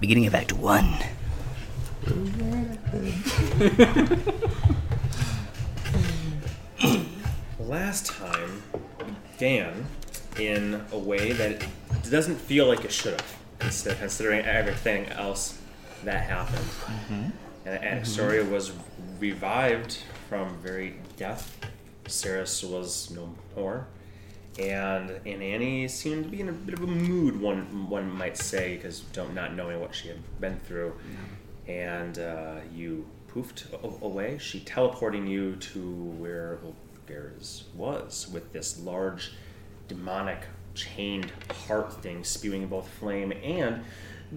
Beginning of Act One. last time began in a way that it doesn't feel like it should have, consider- considering everything else that happened. Mm-hmm. And Anaxoria was revived from very death. Ceres was no more. And, and Annie seemed to be in a bit of a mood, one one might say, because don't not knowing what she had been through. And uh, you poofed away. She teleporting you to where Vulgaris was with this large, demonic, chained heart thing spewing both flame and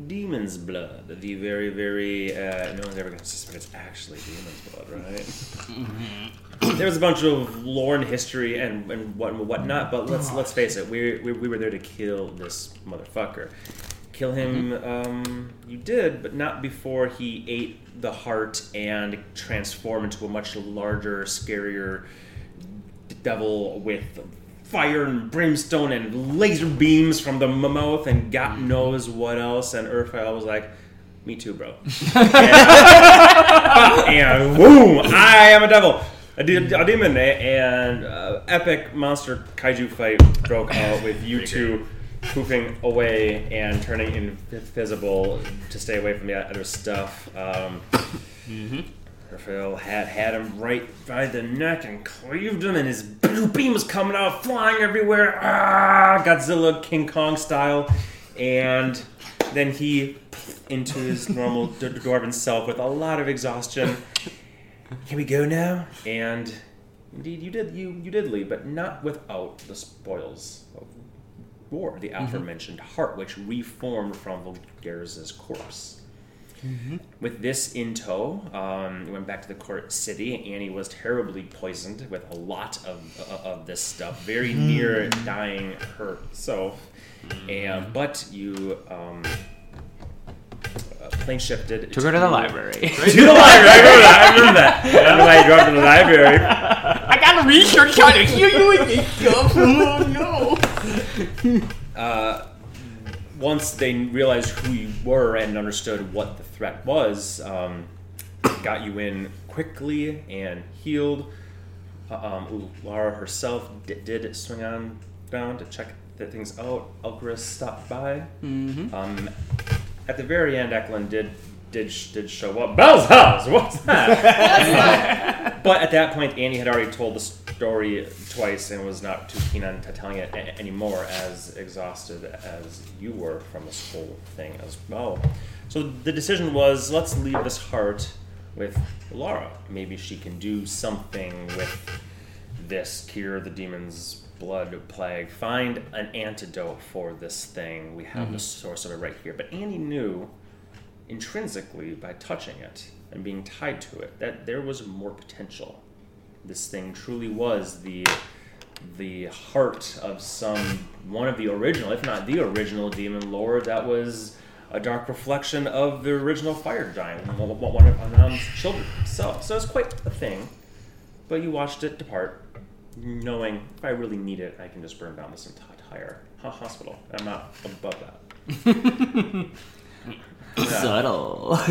demon's blood. The very, very uh, no one's ever gonna suspect it's actually demon's blood, right? There's a bunch of lore and history and, and what and whatnot, but let's let's face it, we, we, we were there to kill this motherfucker. Kill him, um, you did, but not before he ate the heart and transformed into a much larger, scarier devil with fire and brimstone and laser beams from the mouth and God knows what else. And Urfael was like, "Me too, bro." and boom, I am a devil, a, de- a demon, and uh, epic monster kaiju fight broke out with you two poofing away and turning invisible to stay away from the other stuff. Um, Raphael had had him right by the neck and cleaved him, and his blue beam was coming out, flying everywhere. Ah, Godzilla, King Kong style, and then he into his normal d- dwarven self with a lot of exhaustion. Can we go now? And indeed, you did. You you did leave, but not without the spoils of war. The aforementioned heart, which reformed from Vulgaris' corpse. With this in tow, um, we went back to the court city. Annie was terribly poisoned with a lot of, of, of this stuff, very near dying herself. And but you um, uh, plane shifted. Took her to the library. To the library. I remember that. I remember that. I don't know why you drove to the library. I gotta research how to hear you with this stuff. Oh no. uh, once they realized who you were and understood what the threat was, um, got you in quickly and healed. Uh, Um, Laura herself d- did swing on down to check the things out. Elkaris stopped by. Um, at the very end, Eklund did did did show up. Bell's house. What's that? but at that point, Annie had already told the story twice and was not too keen on telling it a- anymore, as exhausted as you were from this whole thing as well. So the decision was, let's leave this heart with Laura. Maybe she can do something with this, cure the demon's blood plague, find an antidote for this thing. We have the mm-hmm. source of it right here. But Annie knew intrinsically by touching it and being tied to it that there was more potential. This thing truly was the the heart of some one of the original, if not the original demon lord that was a dark reflection of the original fire giant, one of Anam's children. So, so it's quite a thing. But you watched it depart, knowing if I really need it, I can just burn down this entire hospital. I'm not above that. Subtle.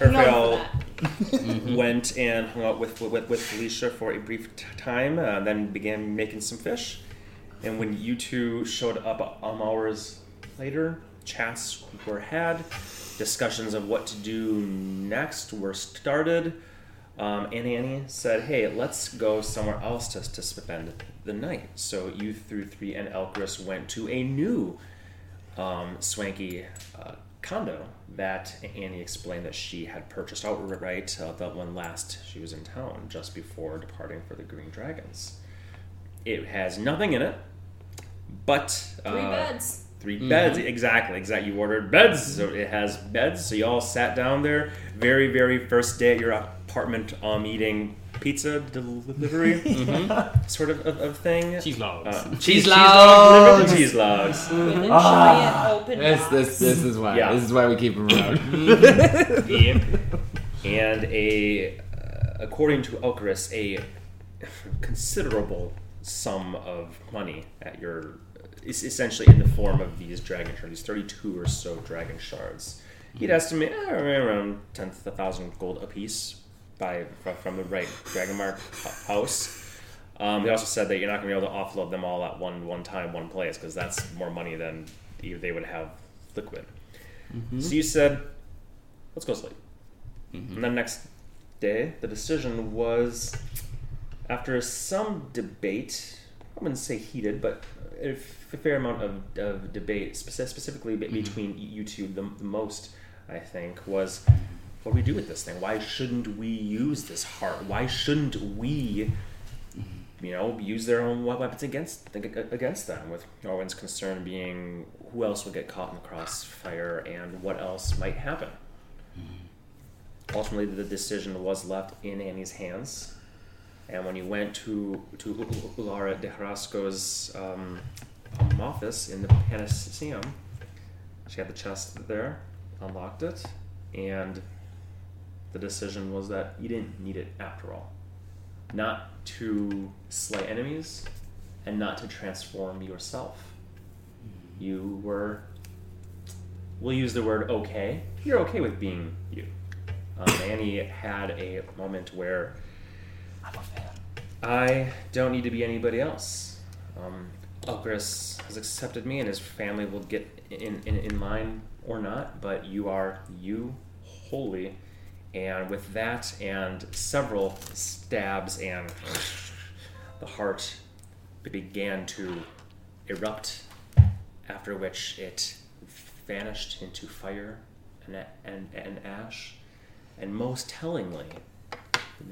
Raphael went and hung out with, with, with Felicia for a brief t- time, uh, then began making some fish. And when you two showed up um, hours later, chats were had, discussions of what to do next were started. Um, and Annie said, "Hey, let's go somewhere else to, to spend the night." So you through three and Elkaris went to a new um, swanky uh, condo that Annie explained that she had purchased outright uh, the one last she was in town, just before departing for the Green Dragons. It has nothing in it, but Three uh, beds. Three beds, exactly, exactly. You ordered beds, so it has beds. So you all sat down there. Very, very first day at your apartment, um, eating pizza delivery, sort of, of, of thing. Cheese logs. Uh, Cheese cheese logs. dogs, delivered cheese logs. With a Ah. open This, this, this is why. Yeah. This is why we keep him around. Yep. and a, uh, according to Elkaris, a considerable sum of money at your it's essentially in the form of these dragon shards, these 32 or so dragon shards. He'd estimate eh, around 10,000 gold apiece by from the right dragon mark house. Um, he also said that you're not going to be able to offload them all at one one time, one place, because that's more money than they would have liquid. Mm-hmm. So you said, let's go sleep. Mm-hmm. And then next day, the decision was after some debate, I wouldn't say heated, but a fair amount of, of debate, speci- specifically be- mm-hmm. between you two, the, the most, I think, was what do we do with this thing? Why shouldn't we use this heart? Why shouldn't we, you know, use their own weapons against against them? With Orwin's concern being who else would get caught in the crossfire and what else might happen. Ultimately, the decision was left in Annie's hands. And when you went to to Ulara de Carrasco's um, office in the Panacea, she had the chest there, unlocked it, and the decision was that you didn't need it after all. Not to slay enemies, and not to transform yourself. You were, we'll use the word okay. You're okay with being you. Um, Annie had a moment where I'm a fan. I don't need to be anybody else. Um, Elkaris has accepted me, and his family will get in, in, in line or not, but you are you wholly. And with that, and several stabs, and the heart began to erupt, after which it vanished into fire and, and, and ash. And most tellingly,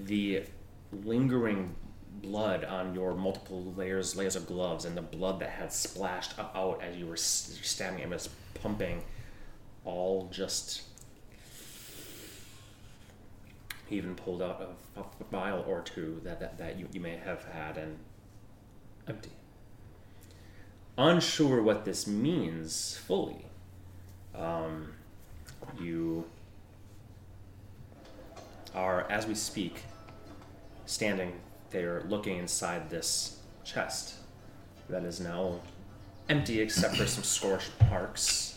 the lingering blood on your multiple layers layers of gloves and the blood that had splashed out as you were stabbing it was pumping all just even pulled out a, a vial or two that, that, that you, you may have had and empty unsure what this means fully um, you are as we speak standing there looking inside this chest that is now empty except for some scorched marks.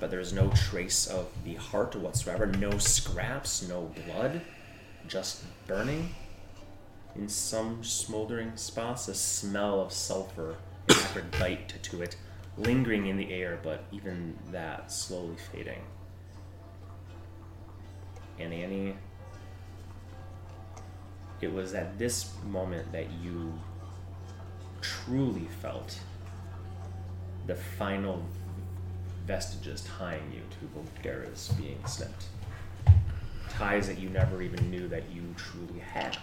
But there is no trace of the heart whatsoever, no scraps, no blood, just burning. In some smoldering spots, a smell of sulfur and aphrodite to it, lingering in the air, but even that slowly fading. And Annie it was at this moment that you truly felt the final vestiges tying you to Vulgaris' being snipped. Ties that you never even knew that you truly had.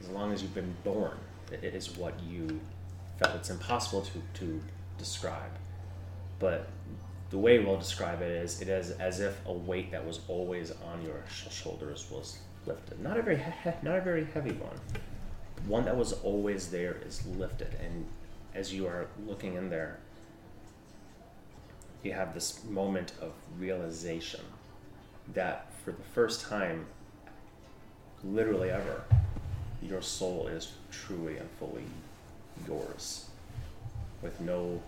As long as you've been born, it is what you felt. It's impossible to, to describe. But the way we'll describe it is it is as if a weight that was always on your sh- shoulders was lifted. Not a very he- not a very heavy one. One that was always there is lifted, and as you are looking in there, you have this moment of realization that for the first time, literally ever, your soul is truly and fully yours, with no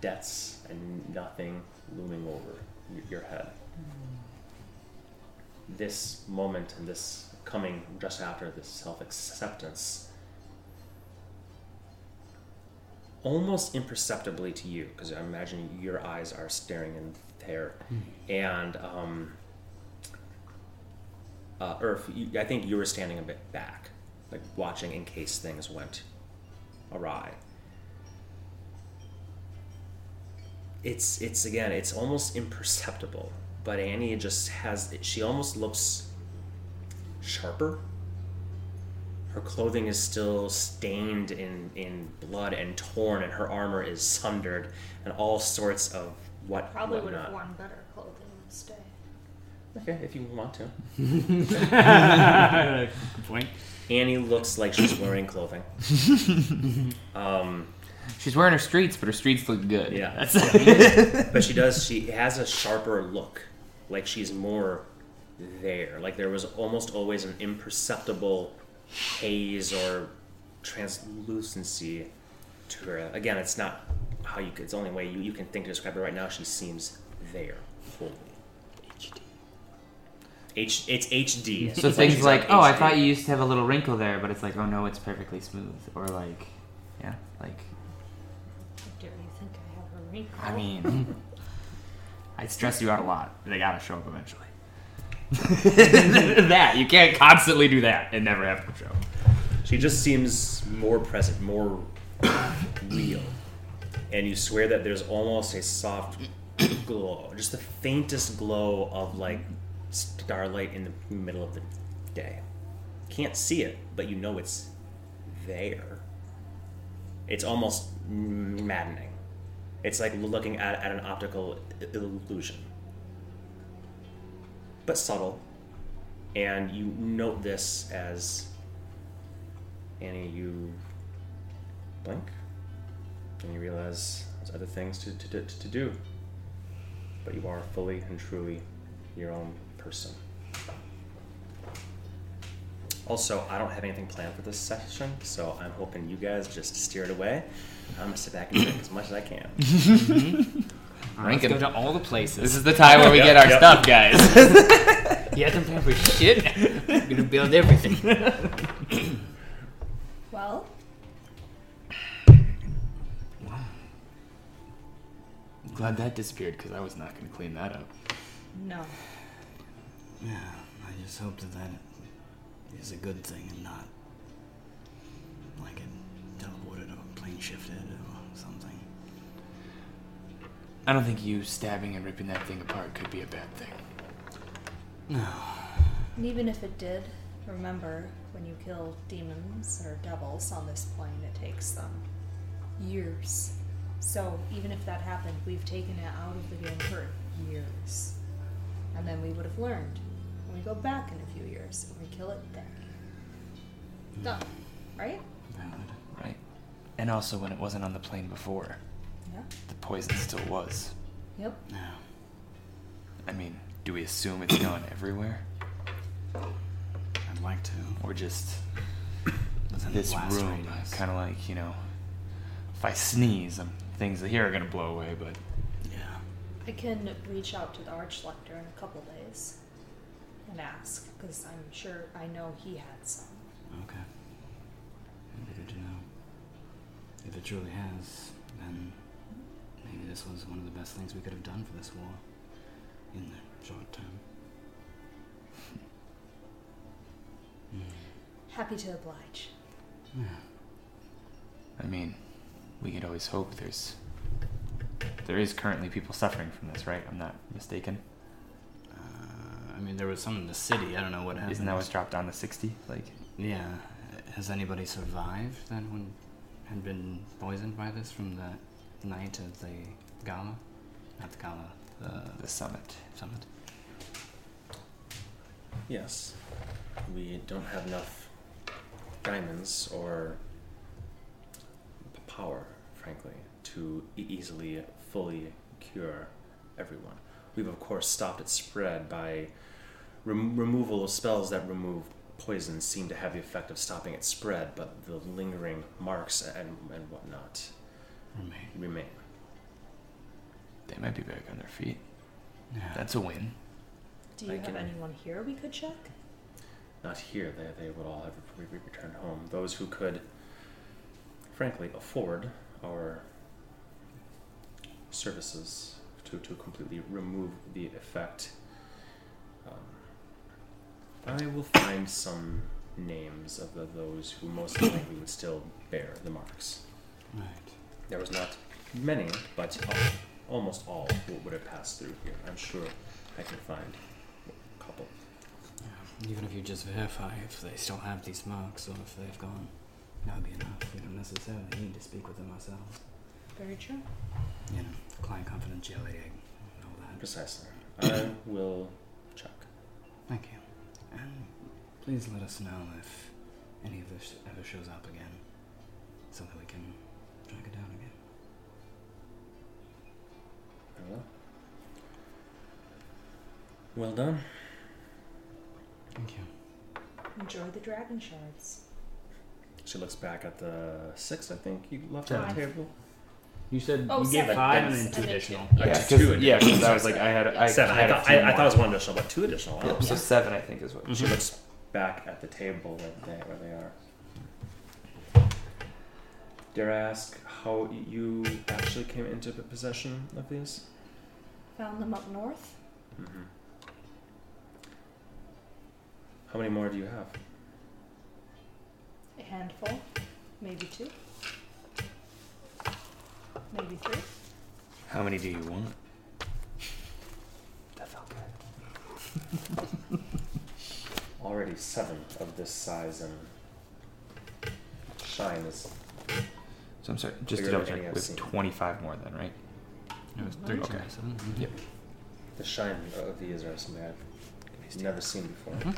debts and nothing looming over your head. Mm. This moment and this coming just after this self acceptance, almost imperceptibly to you, because I imagine your eyes are staring in there, and um, uh, Earth, you, I think you were standing a bit back, like watching in case things went awry. It's it's again, it's almost imperceptible, but Annie just has she almost looks sharper. Her clothing is still stained in, in blood and torn, and her armor is sundered, and all sorts of what Probably would have whatnot. worn better clothing this day. Okay, if you want to. Good point. Annie looks like she's wearing clothing. um, She's wearing her streets, but her streets look good. Yeah. That's but she does. She has a sharper look, like she's more there. Like there was almost always an imperceptible haze or translucency to her. Again, it's not how you. Could, it's the only way you, you can think to describe it right now. She seems there, wholly. H. It's HD. So It's things she's like, oh, I thought you used to have a little wrinkle there, but it's like, oh no, it's perfectly smooth. Or like, yeah, like, How dare you think I have a wrinkle? I mean, I stress you out a lot. They gotta show up eventually. that you can't constantly do that and never have them show. She just seems more present, more real. And you swear that there's almost a soft glow, just the faintest glow of like starlight in the middle of the day. Can't see it, but you know it's there. It's almost maddening. It's like looking at, at an optical illusion. But subtle. And you note this as Annie, you blink, and you realize there's other things to, to, to, to do. But you are fully and truly your own person. Also, I don't have anything planned for this session, so I'm hoping you guys just steer it away. I'm gonna sit back and drink as much as I can. Rankin. Let's go to all the places. This is the time where we Yep, get our yep. stuff, guys. He hasn't planned for shit. We're gonna build everything. well, Glad that disappeared because I was not going to clean that up. no. Yeah, I just hope that that is a good thing and not like it teleported or plane shifted or I don't think you stabbing and ripping that thing apart could be a bad thing. No. And even if it did, remember when you kill demons or devils on this plane, it takes them years. So even if that happened, we've taken it out of the game for years. And then we would have learned. And we go back in a few years and we kill it there. Mm. Done. Right? Valid. Right. And also, when it wasn't on the plane before, Yeah. the poison still was. Yep. No. I mean, do we assume it's gone everywhere? I'd like to. Or just this room? Kind of like, you know, if I sneeze, um, things here are going to blow away, but Yeah. I can reach out to the Archlector in a couple days and ask, because I'm sure I know he had some. Okay. Good to know. If it truly has, then maybe this was one of the best things we could have done for this war in the short term. Happy to oblige. Yeah. I mean, we could always hope there's. There is currently people suffering from this, right? I'm not mistaken. Uh, I mean, there was some in the city. I don't know what happened. Isn't that what's dropped down to 60? Like, Yeah. Has anybody survived that one had been poisoned by this from the night of the gala? Not the gala, the the summit. summit. Yes. We don't have enough diamonds or p- power, frankly, to e- easily fully cure everyone. We've, of course, stopped its spread by rem- removal of spells that remove poison seem to have the effect of stopping its spread, but the lingering marks and, and whatnot Remain. remain. They might be back on their feet. Yeah. That's a win. Do you I have can- anyone here we could check? Not here, they, they would all have re- re- returned home. Those who could, frankly, afford our services to, to completely remove the effect. Um, I will find some names of the, those who most likely would still bear the marks. Right. There was not many, but al- almost all who would have passed through here. I'm sure I can find a couple. Yeah. Even if you just verify if they still have these marks or if they've gone, that would be enough. We don't necessarily need to speak with them ourselves. Very true. You know, client confidentiality and all that. Precisely. I will check. Thank you. And please let us know if any of this ever shows up again so that we can track it down again. I. Well done. Thank you. Enjoy the dragon shards. She looks back at the six, I think you left on the Five. table. You said Oh, you gave five and Yes, then two and then additional. two. Yeah. just Yeah, two because yeah, additional. 'cause I was like, I had, I, Seven. I I, had a thought, few I, I thought it was one additional, but two additional. Wow. Yep, so seven, I think, is what. She looks back at the table where they, where they are. Dare I ask how you actually came into possession of these? Found them up north. Mm-hmm. How many more do you have? A handful, maybe two, maybe three. How many do you want? That felt good. Already seven of this size and shine is So I'm sorry, just to double check, I've 25 more then, right? It was Mhm. 32 Okay. by 7 mhm. Yep. the shine of these are something I've never seen before. Mhm.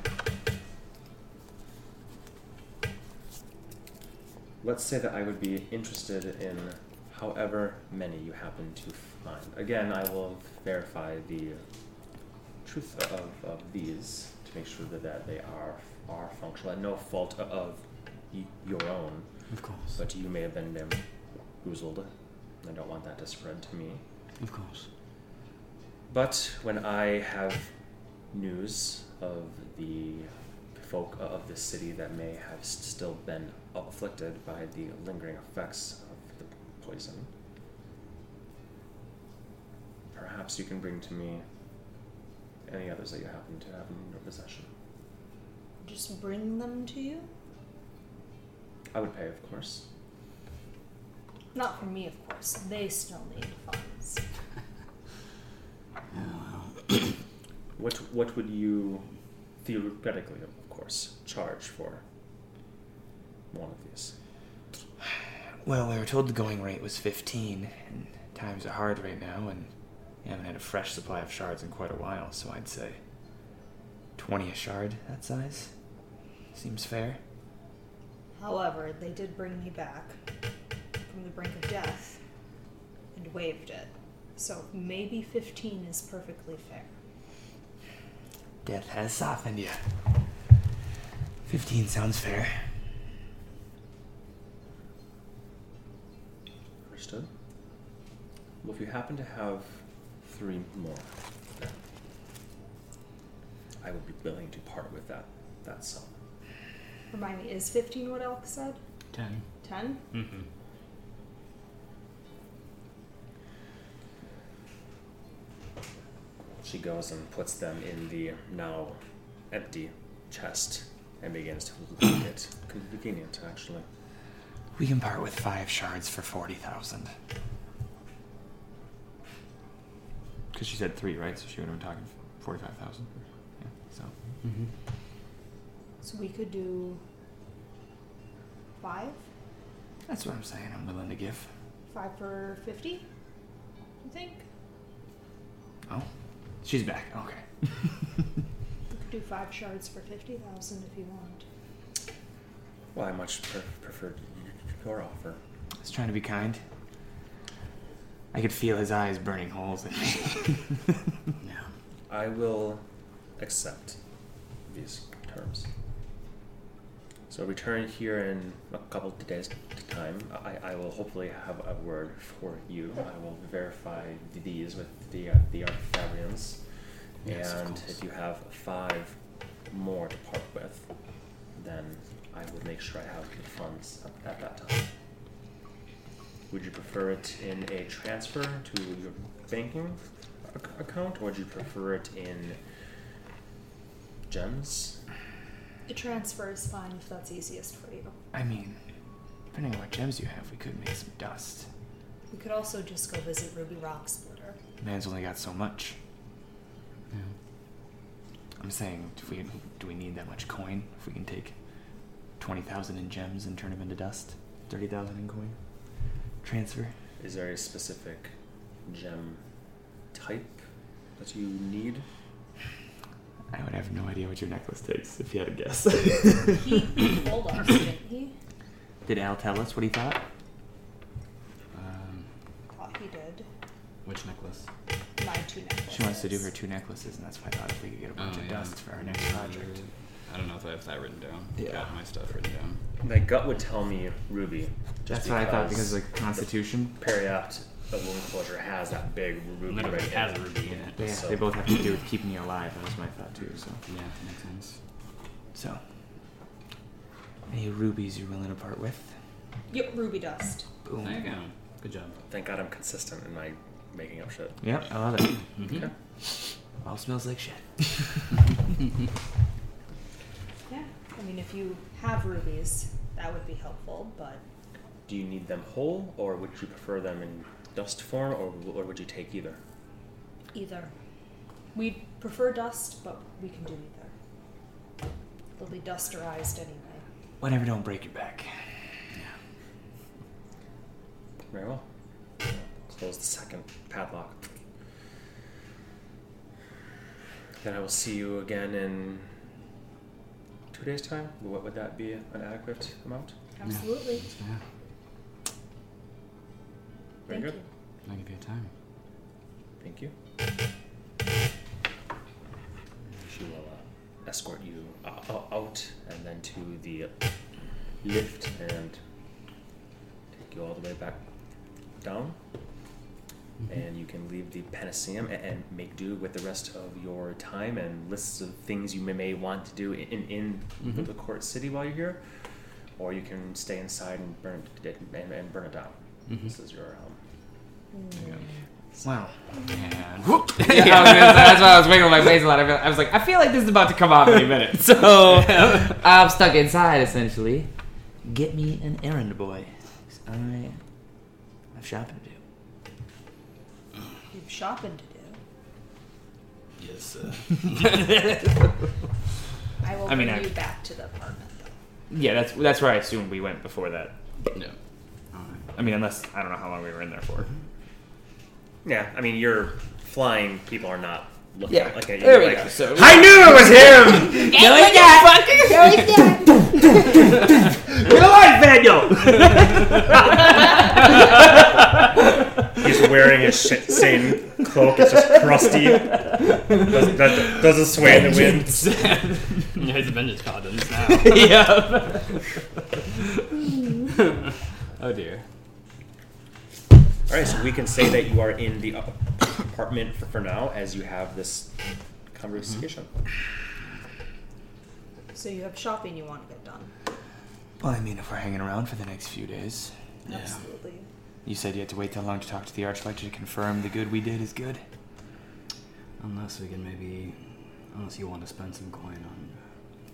Let's say that I would be interested in however many you happen to find. Again, I will verify the truth of, of these to make sure that, that they are are functional at no fault of y- your own. Of course. But you may have been bamboozled. and I don't want that to spread to me. Of course. But when I have news of the folk uh, of this city that may have still been afflicted by the lingering effects of the poison, perhaps you can bring to me any others that you happen to have in your possession. Just bring them to you. I would pay, of course. Not for me, of course. They still need funds. Well. What what would you theoretically, of course, charge for one of these? Well, we were told the going rate was 15, and times are hard right now, and we haven't had a fresh supply of shards in quite a while, so I'd say 20 a shard, that size. Seems fair. However, they did bring me back from the brink of death and waived it. So maybe 15 is perfectly fair. Death has softened you. 15 sounds fair. Understood. Well, if you happen to have three more, I would be willing to part with that that sum. Remind me, is 15 what Elk said? 10. 10? Mm-hmm. She goes and puts them in the now empty chest and begins to look it. Convenient, actually. We can part with five shards for 40,000. Because she said three, right? So she would have been talking 45,000. Yeah, so. Mm-hmm. So we could do 5? That's what I'm saying. I'm willing to give. 5 for 50? You think? Oh, she's back. Okay. We could do 5 shards for 50,000 if you want. Well, I much pre- preferred your offer. I was trying to be kind. I could feel his eyes burning holes in me. Yeah. I will accept these terms. So return here in a couple of days' time. I, I will hopefully have a word for you. I will verify these with the uh, the Arcabrians, Yes, and if you have five more to part with, then I will make sure I have the funds at, at that time. Would you prefer it in a transfer to your banking ac- account, or would you prefer it in gems? A transfer is fine if that's easiest for you. I mean, depending on what gems you have, we could make some dust. We could also just go visit Ruby Rock Splitter. Man's only got so much. Yeah. I'm saying, if we do we need that much coin? If we can take twenty thousand in gems and turn them into dust, thirty thousand in coin, transfer. Is there a specific gem type that you need? I would have no idea what your necklace takes if you had a guess. He, he told us, didn't he? Did Al tell us what he thought? Um, Thought he did. which necklace? My two necklaces. She wants to do her two necklaces, and that's why I thought if we could get a bunch Oh, of yeah. dust for our next project. I don't know if I have that written down. Yeah. Got my stuff written down. My gut would tell me ruby. That's what I thought because like Constitution. Periapt of wound closure has that big ruby Literally right has in a ruby in it. Yeah, So- they both have to do with keeping you alive. That was my thought too. So, Yeah, makes sense. so any rubies you're willing to part with? Yep, ruby dust. Boom. There you go. Good job. Thank God I'm consistent in my making up shit. Yep, I love it. Mhm. Okay. All smells like shit. Yeah. I mean, if you have rubies, that would be helpful, but Do you need them whole, or would you prefer them in dust form, or, or would you take either? either. We prefer dust, but we can do either. They'll be dusterized anyway. Whatever, don't break your back. Yeah. Very well. Close the second padlock. Then I will see you again in two days' time. What would that be an adequate amount? Absolutely. That's fair. Very Thank good. you. Thank you for your time. Thank you. She will uh, escort you uh, out and then to the lift and take you all the way back down. And you can leave the Panaceum and, and make do with the rest of your time and lists of things you may, may want to do in, in Mhm. the court city while you're here. Or you can stay inside and burn it and, and burn it down. Mhm. This is your um, Wow. And yeah, I was gonna that's why I was wiggling my face a lot. I, feel, I was like, I feel like this is about to come off any minute. So I'm stuck inside essentially. Get me an errand boy. I have shopping to do. You've shopping to do. yes, Sir. I will I mean, bring I- you back to the apartment, though. Yeah, that's that's where I assumed we went before that. no. All right. I mean, unless I don't know how long we were in there for. Mm-hmm. Yeah, I mean, you're flying. People are not looking Yeah, like at you. there we like, go. So I knew it was him. no, it's not. Get alive, Daniel. He's wearing his shit same cloak. It's just crusty. Doesn't, that doesn't sway in the wind. yeah, his vengeance cardinals now. yeah. oh dear. All right, so we can say that you are in the apartment for, for now, as you have this conversation. So you have shopping you want to get done. Well, I mean, if we're hanging around for the next few days, Yeah. Absolutely. you said you had to wait that long to talk to the Archlector to confirm the good we did is good. Unless we can maybe, unless you want to spend some coin on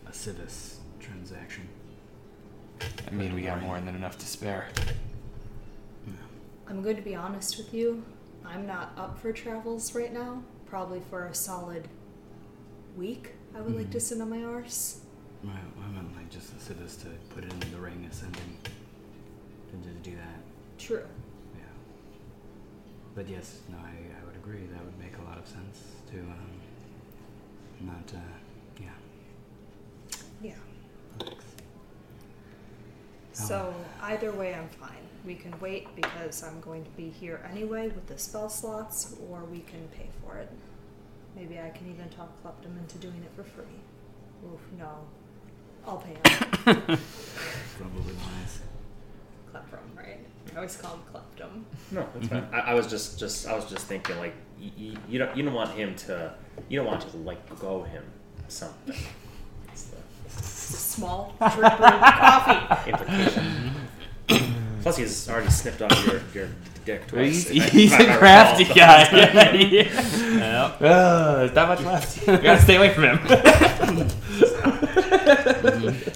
a Sivis transaction. I mean, we got more than enough to spare. I'm going to be honest with you. I'm not up for travels right now. Probably for a solid week. I would like to Mhm. sit on my arse. Right, I meant like just a Sivis to put it in the ring ascending. To just do that. True. Yeah. But yes, no, I, I would agree. That would make a lot of sense to um, not, uh, yeah. Yeah. Thanks. So oh. either way, I'm fine. We can wait because I'm going to be here anyway with the spell slots, or we can pay for it. Maybe I can even talk Kleptum into doing it for free. Oof, no. I'll pay him. Probably wise. Kleptum, right? I always call him Kleptum. No, that's fine. Mm-hmm. I, I was just, just, I was just thinking, like, y- y- you don't, you don't want him to, you don't want to let go him something. That's the It's a small drip brewed coffee. implication. Plus, he's already snipped off your, your dick twice. He's, if I- he's if I a crafty recall. guy. Yep. oh, there's not much left. We gotta stay away from him.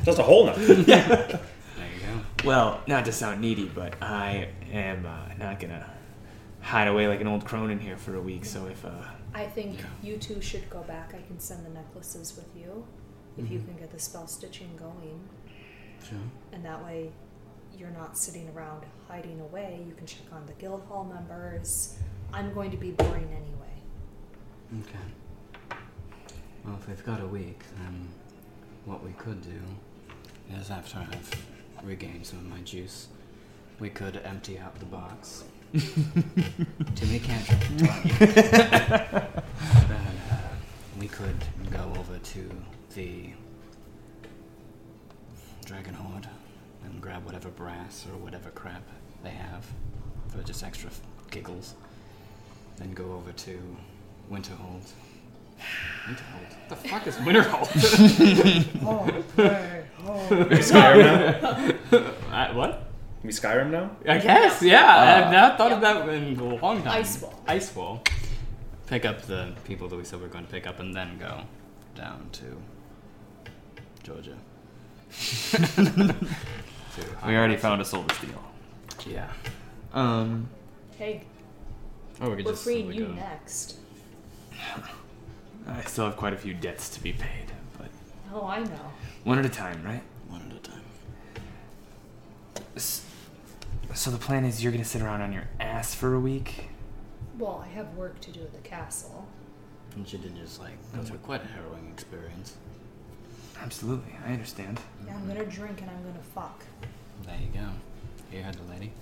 Just a hole now. There you go. well, not to sound needy, but I am uh, not gonna hide away like an old crone in here for a week. So if uh, I think Yeah. you two should go back. I can send the necklaces with you if you Mhm. can get the spell stitching going. Sure. And that way you're not sitting around hiding away. You can check on the guild hall members. I'm going to be boring anyway. Okay. Well, if we've got a week, then what we could do is after I've regained some of my juice, we could empty out the box. Too many cantrips. I'm telling you. then uh, we could go over to the Dragon Horde and grab whatever brass or whatever crap they have for just extra f- giggles. Then go over to Winterhold. Winterhold? What the fuck is Winterhold? We Skyrim now? uh, what? We Skyrim now? I guess, yeah. Ah. I've not thought of that in a long time. Ice Wall. Ice Wall. Pick up the people that we said we are going to pick up and then go down to Georgia. We already found a soulless deal. Yeah. Um, Hey, Or we could we're just freeing simply you go. next. I still have quite a few debts to be paid, but Oh, I know. one at a time, right? One at a time. S- So the plan is you're gonna sit around on your ass for a week. Well, I have work to do at the castle. And she did just like go through quite a harrowing experience. Absolutely, I understand. Yeah, I'm gonna drink and I'm gonna fuck. There you go. You heard the lady.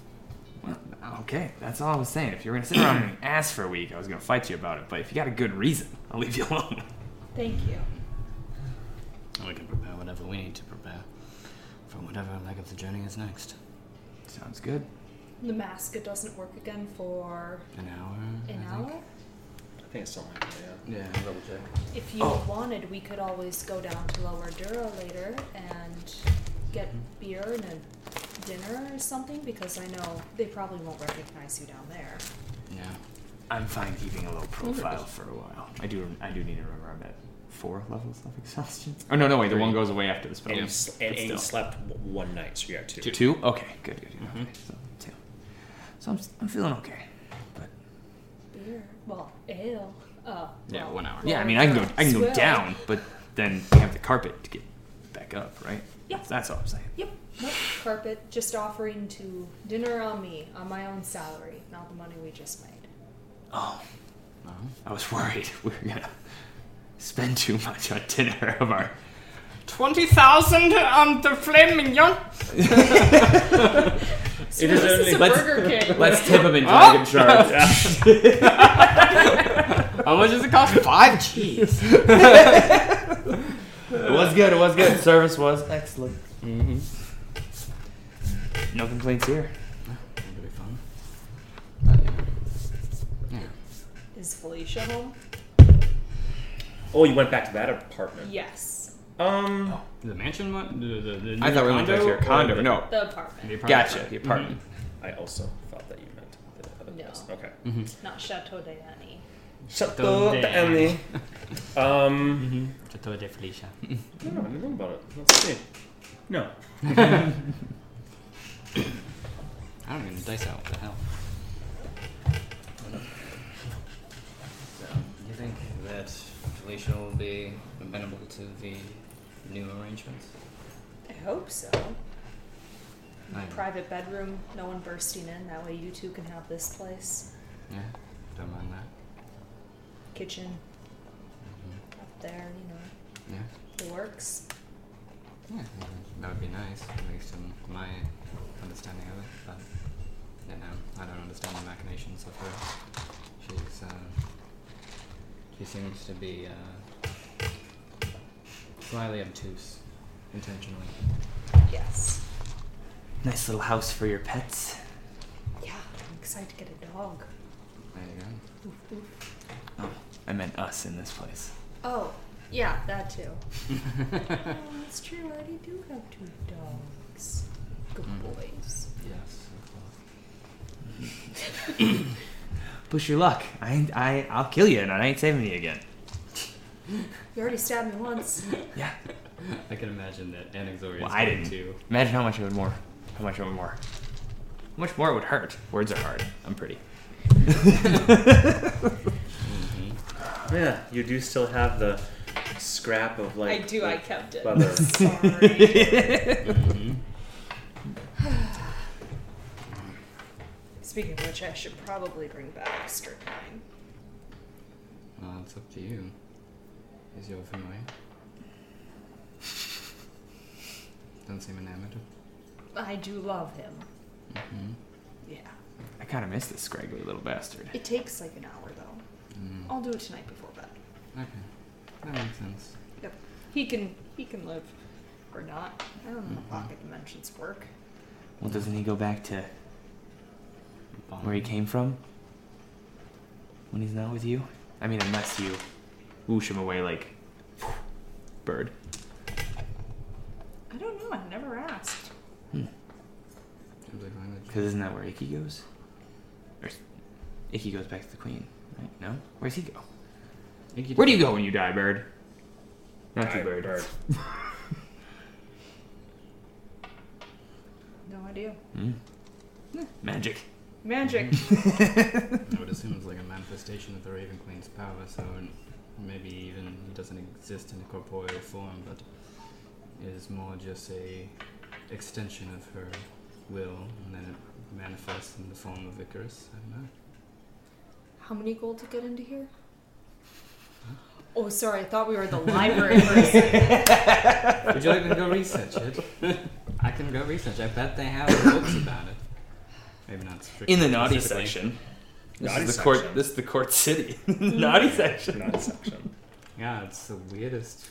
Well, okay, that's all I was saying. If you're gonna sit around and your ass for a week, I was gonna fight you about it. But if you got a good reason, I'll leave you alone. Thank you. And we can prepare whatever we need to prepare for whatever leg of the journey is next. Sounds good. The mask it doesn't work again for An hour. an I think. hour. I think it's something like that, yeah. Yeah, double check. If you Oh. wanted, we could always go down to Lower Dura later and get beer and a dinner or something because I know they probably won't recognize you down there. Yeah. I'm fine keeping a low profile for a while. I do. I do need to remember I'm at four levels of exhaustion. Oh no, no wait. The one goes away after the spell. And, you, ends, s- but and, and you still. slept w- one night, so you got two. Two? Okay, good, good, good. Mhm. Okay, so two. So I'm, I'm feeling okay. But Beer? Well, ale. Oh. Yeah, well, one hour. yeah, I mean, I can go, I can go Swill. down, but then you have the carpet to get back up, right? Yeah. That's, that's all I'm saying. Yep. Nope. Carpet. Just offering to dinner on me on my own salary, not the money we just made. Oh, Uh-huh. I was worried we were gonna spend too much on dinner of our. 20,000 on the flame mignon? So It is this only- is a Let's- Burger King. Let's tip him in dragon shards. How much does it cost? Five cheese. it was good. It was good. Service was excellent. mm-hmm. No complaints here. That'll be fun. Yeah. Yeah. Is Felicia home? Oh, you went back to that apartment. Yes. Um, The mansion one? The, the, the I thought we went back to your condo. the- No, The apartment. the apartment? gotcha. The apartment. I also thought that you meant the other No. place. Okay. Mm-hmm. Not Chateau de Annie. Chateau d'Annie. Um, Mm-hmm. Chateau de Felicia. no, I didn't know about it. Let's see. No. I don't even dice out. What the hell? So, do you think that Felicia will be amenable to the new arrangements? I hope so. I- Private bedroom, no one bursting in. That way you two can have this place. Yeah, don't mind that. Kitchen hmm up there, you know. Yeah. It works. Yeah, that would be nice, at least in my understanding of it. But you know, I don't understand the machinations of her. She's uh, she seems to be uh, slightly obtuse, intentionally. Yes. Nice little house for your pets. Yeah, I'm excited to get a dog. There you go. Oof, oof. Oh, I meant us in this place. Oh, yeah, that too. oh, that's true. I already do have two dogs. Good Mm. boys. Yes. Push your luck. I, I, I'll kill you, and I ain't saving you again. You already stabbed me once. Yeah. I can imagine that Anaxori Well, is I going didn't. to. Imagine how much it would more. How much it would more. How much more it would hurt. Words are hard. I'm pretty. Mhm. Yeah, you do still have the scrap of like. I do. I kept it. leather. Sorry. Mhm. Speaking of which, I should probably bring back strychnine. Well, it's up to you. Is your familiar? Doesn't seem enamored. I do love him. Mm-hmm. Yeah. I kind of miss this scraggly little bastard. It takes like an hour though. Mm. I'll do it tonight before bed. Okay, that makes sense. Yep. He can. He can live. Or not. I don't know how pocket dimensions work. Well, doesn't he go back to where he came from? When he's not with you? I mean, unless you whoosh him away like bird. I don't know. I've never asked. Translate language. Because isn't that where Icky goes? Or Icky goes back to the queen, right? No? Where's he go? Icky Where do you go when you die, bird? Not you, Alright, bird. bird. No idea. Hmm. Magic. Magic. I would assume it's like a manifestation of the Raven Queen's power, so maybe even he doesn't exist in a corporeal form, but is more just a extension of her will, and then it manifests in the form of Icarus. I don't know. How many gold to get into here? Oh, sorry. I thought we were at the library for a second. Would you like me to go research it? I can go research. I bet they have books about it. Maybe not strictly In the naughty section. This Naughty is the court. This is the court city. naughty section. Not section. Yeah, it's the weirdest,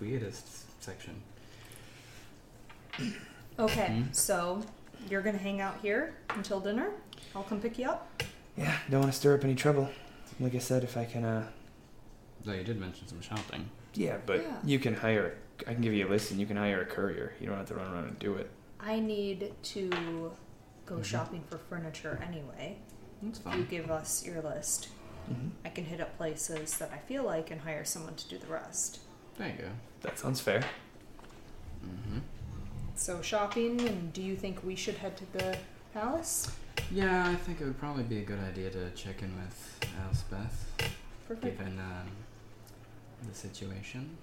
weirdest section. Okay, Hmm? so you're gonna hang out here until dinner. I'll come pick you up. Yeah, don't want to stir up any trouble. Like I said, if I can, uh. Though you did mention some shopping. Yeah, but Yeah. you can hire. I can give you a list, and you can hire a courier. You don't have to run around and do it. I need to go Mhm. shopping for furniture anyway. That's If you give us your list, Mm-hmm. I can hit up places that I feel like and hire someone to do the rest. There you go. That sounds fair. Mm-hmm. So shopping, and do you think we should head to the palace? Yeah, I think it would probably be a good idea to check in with Elspeth, Perfect. given um, the situation.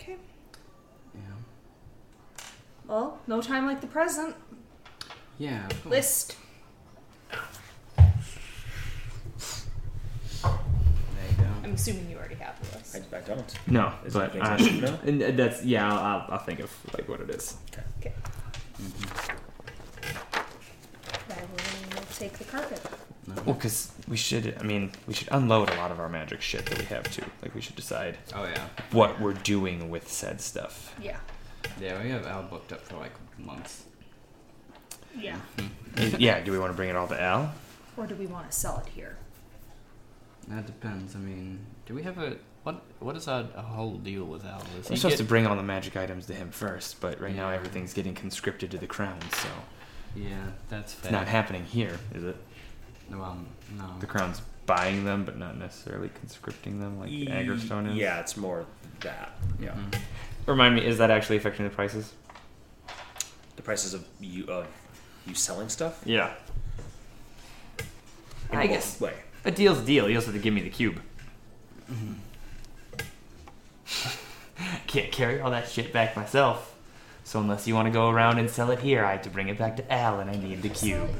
Okay. Yeah. Well, no time like the present. Yeah. Of course. List. There you go. I'm assuming you already have the list. I, I don't. No, Is but there things uh, I should know? and uh, that's yeah. I'll, I'll, I'll think of like what it is. Mm-hmm. I will take the carpet. Well, because we should. I mean, we should unload a lot of our magic shit that we have too. Like we should decide Oh yeah. what we're doing with said stuff. Yeah. Yeah, we have Al booked up for like months. Yeah. Is- yeah. Do we want to bring it all to Al? Or do we want to sell it here? That depends. I mean, do we have a what? What is our, a whole deal with Al? Is We're supposed get- to bring all the magic items to him first, but right now everything's getting conscripted to the crown, so Yeah, that's fair. it's not happening here, is it? No, um, no. The crown's buying them, but not necessarily conscripting them like Ye- Aggerstone is. Yeah, it's more that. Yeah. Mhm. Remind me, is that actually affecting the prices? The prices of you of you selling stuff. Yeah. In I guess way. A deal's a deal. You also have to give me the cube. Mm-hmm. Can't carry all that shit back myself. So unless you want to go around and sell it here, I have to bring it back to Al, and I need the cube.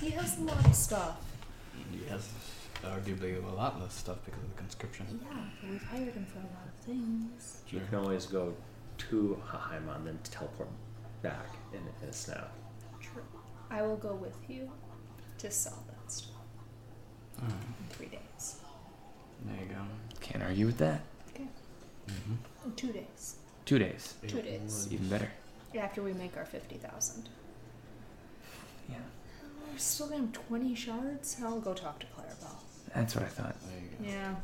He has a lot of stuff. He has arguably a lot less stuff because of the conscription. Yeah, but we've hired him for a lot of things. You can always go to Hahaima and then teleport back in, in a snap. True. I will go with you to sell that stuff Alright, in three days. there you go. Can't argue with that. Okay. Mm-hmm. In two days. Two days, Two days. even better. After we make our 50,000. Yeah, We're still gonna have 20 shards? I'll go talk to Clarabelle. that's what I thought. There you go. Yeah.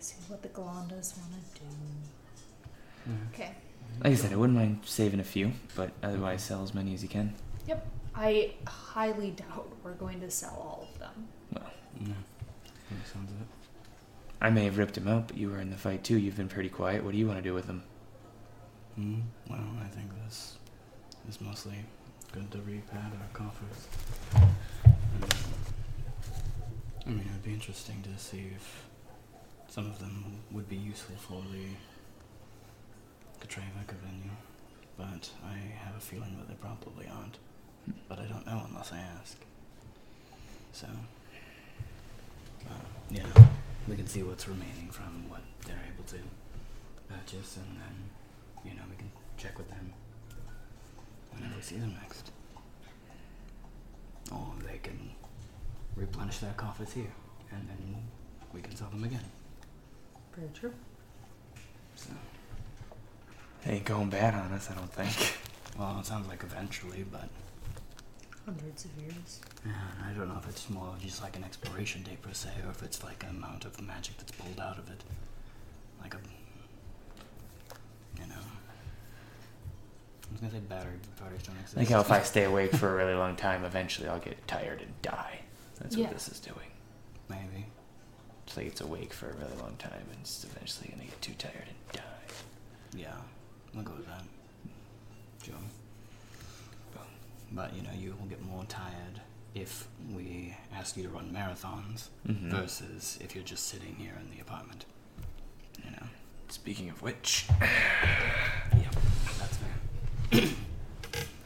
See what the Galandas wanna do. Mhm. Okay. Like I said, I wouldn't mind saving a few, but otherwise sell as many as you can. Yep. I highly doubt we're going to sell all of them. Well, Yeah. That sounds it. I may have ripped him out, but you were in the fight too. You've been pretty quiet. What do you want to do with them? Mm, well, I think this is mostly good to repad our coffers. And, I mean, it would be interesting to see if some of them would be useful for the Katreva venue, but I have a feeling that they probably aren't. But I don't know unless I ask. So, uh, yeah, we can see what's remaining from what they're able to purchase, and then you know, we can check with them whenever we see them next. Or they can replenish their coffers here, and then we can sell them again. Very true. So. They ain't going bad on us, I don't think. Well, it sounds like eventually, but Hundreds of years. yeah, I don't know if it's more just like an expiration date per se, or if it's like an amount of magic that's pulled out of it. Like a, you know. I was gonna say battery, but batteries don't I exist. think how if I stay awake for a really long time, eventually I'll get tired and die. That's Yeah. what this is doing. Maybe. It's like it's awake for a really long time and it's eventually gonna get too tired and die. Yeah, I'll go with that. Sure. But you know, you will get more tired if we ask you to run marathons Mhm. versus if you're just sitting here in the apartment. You know. Speaking of which, Yep. That's fair.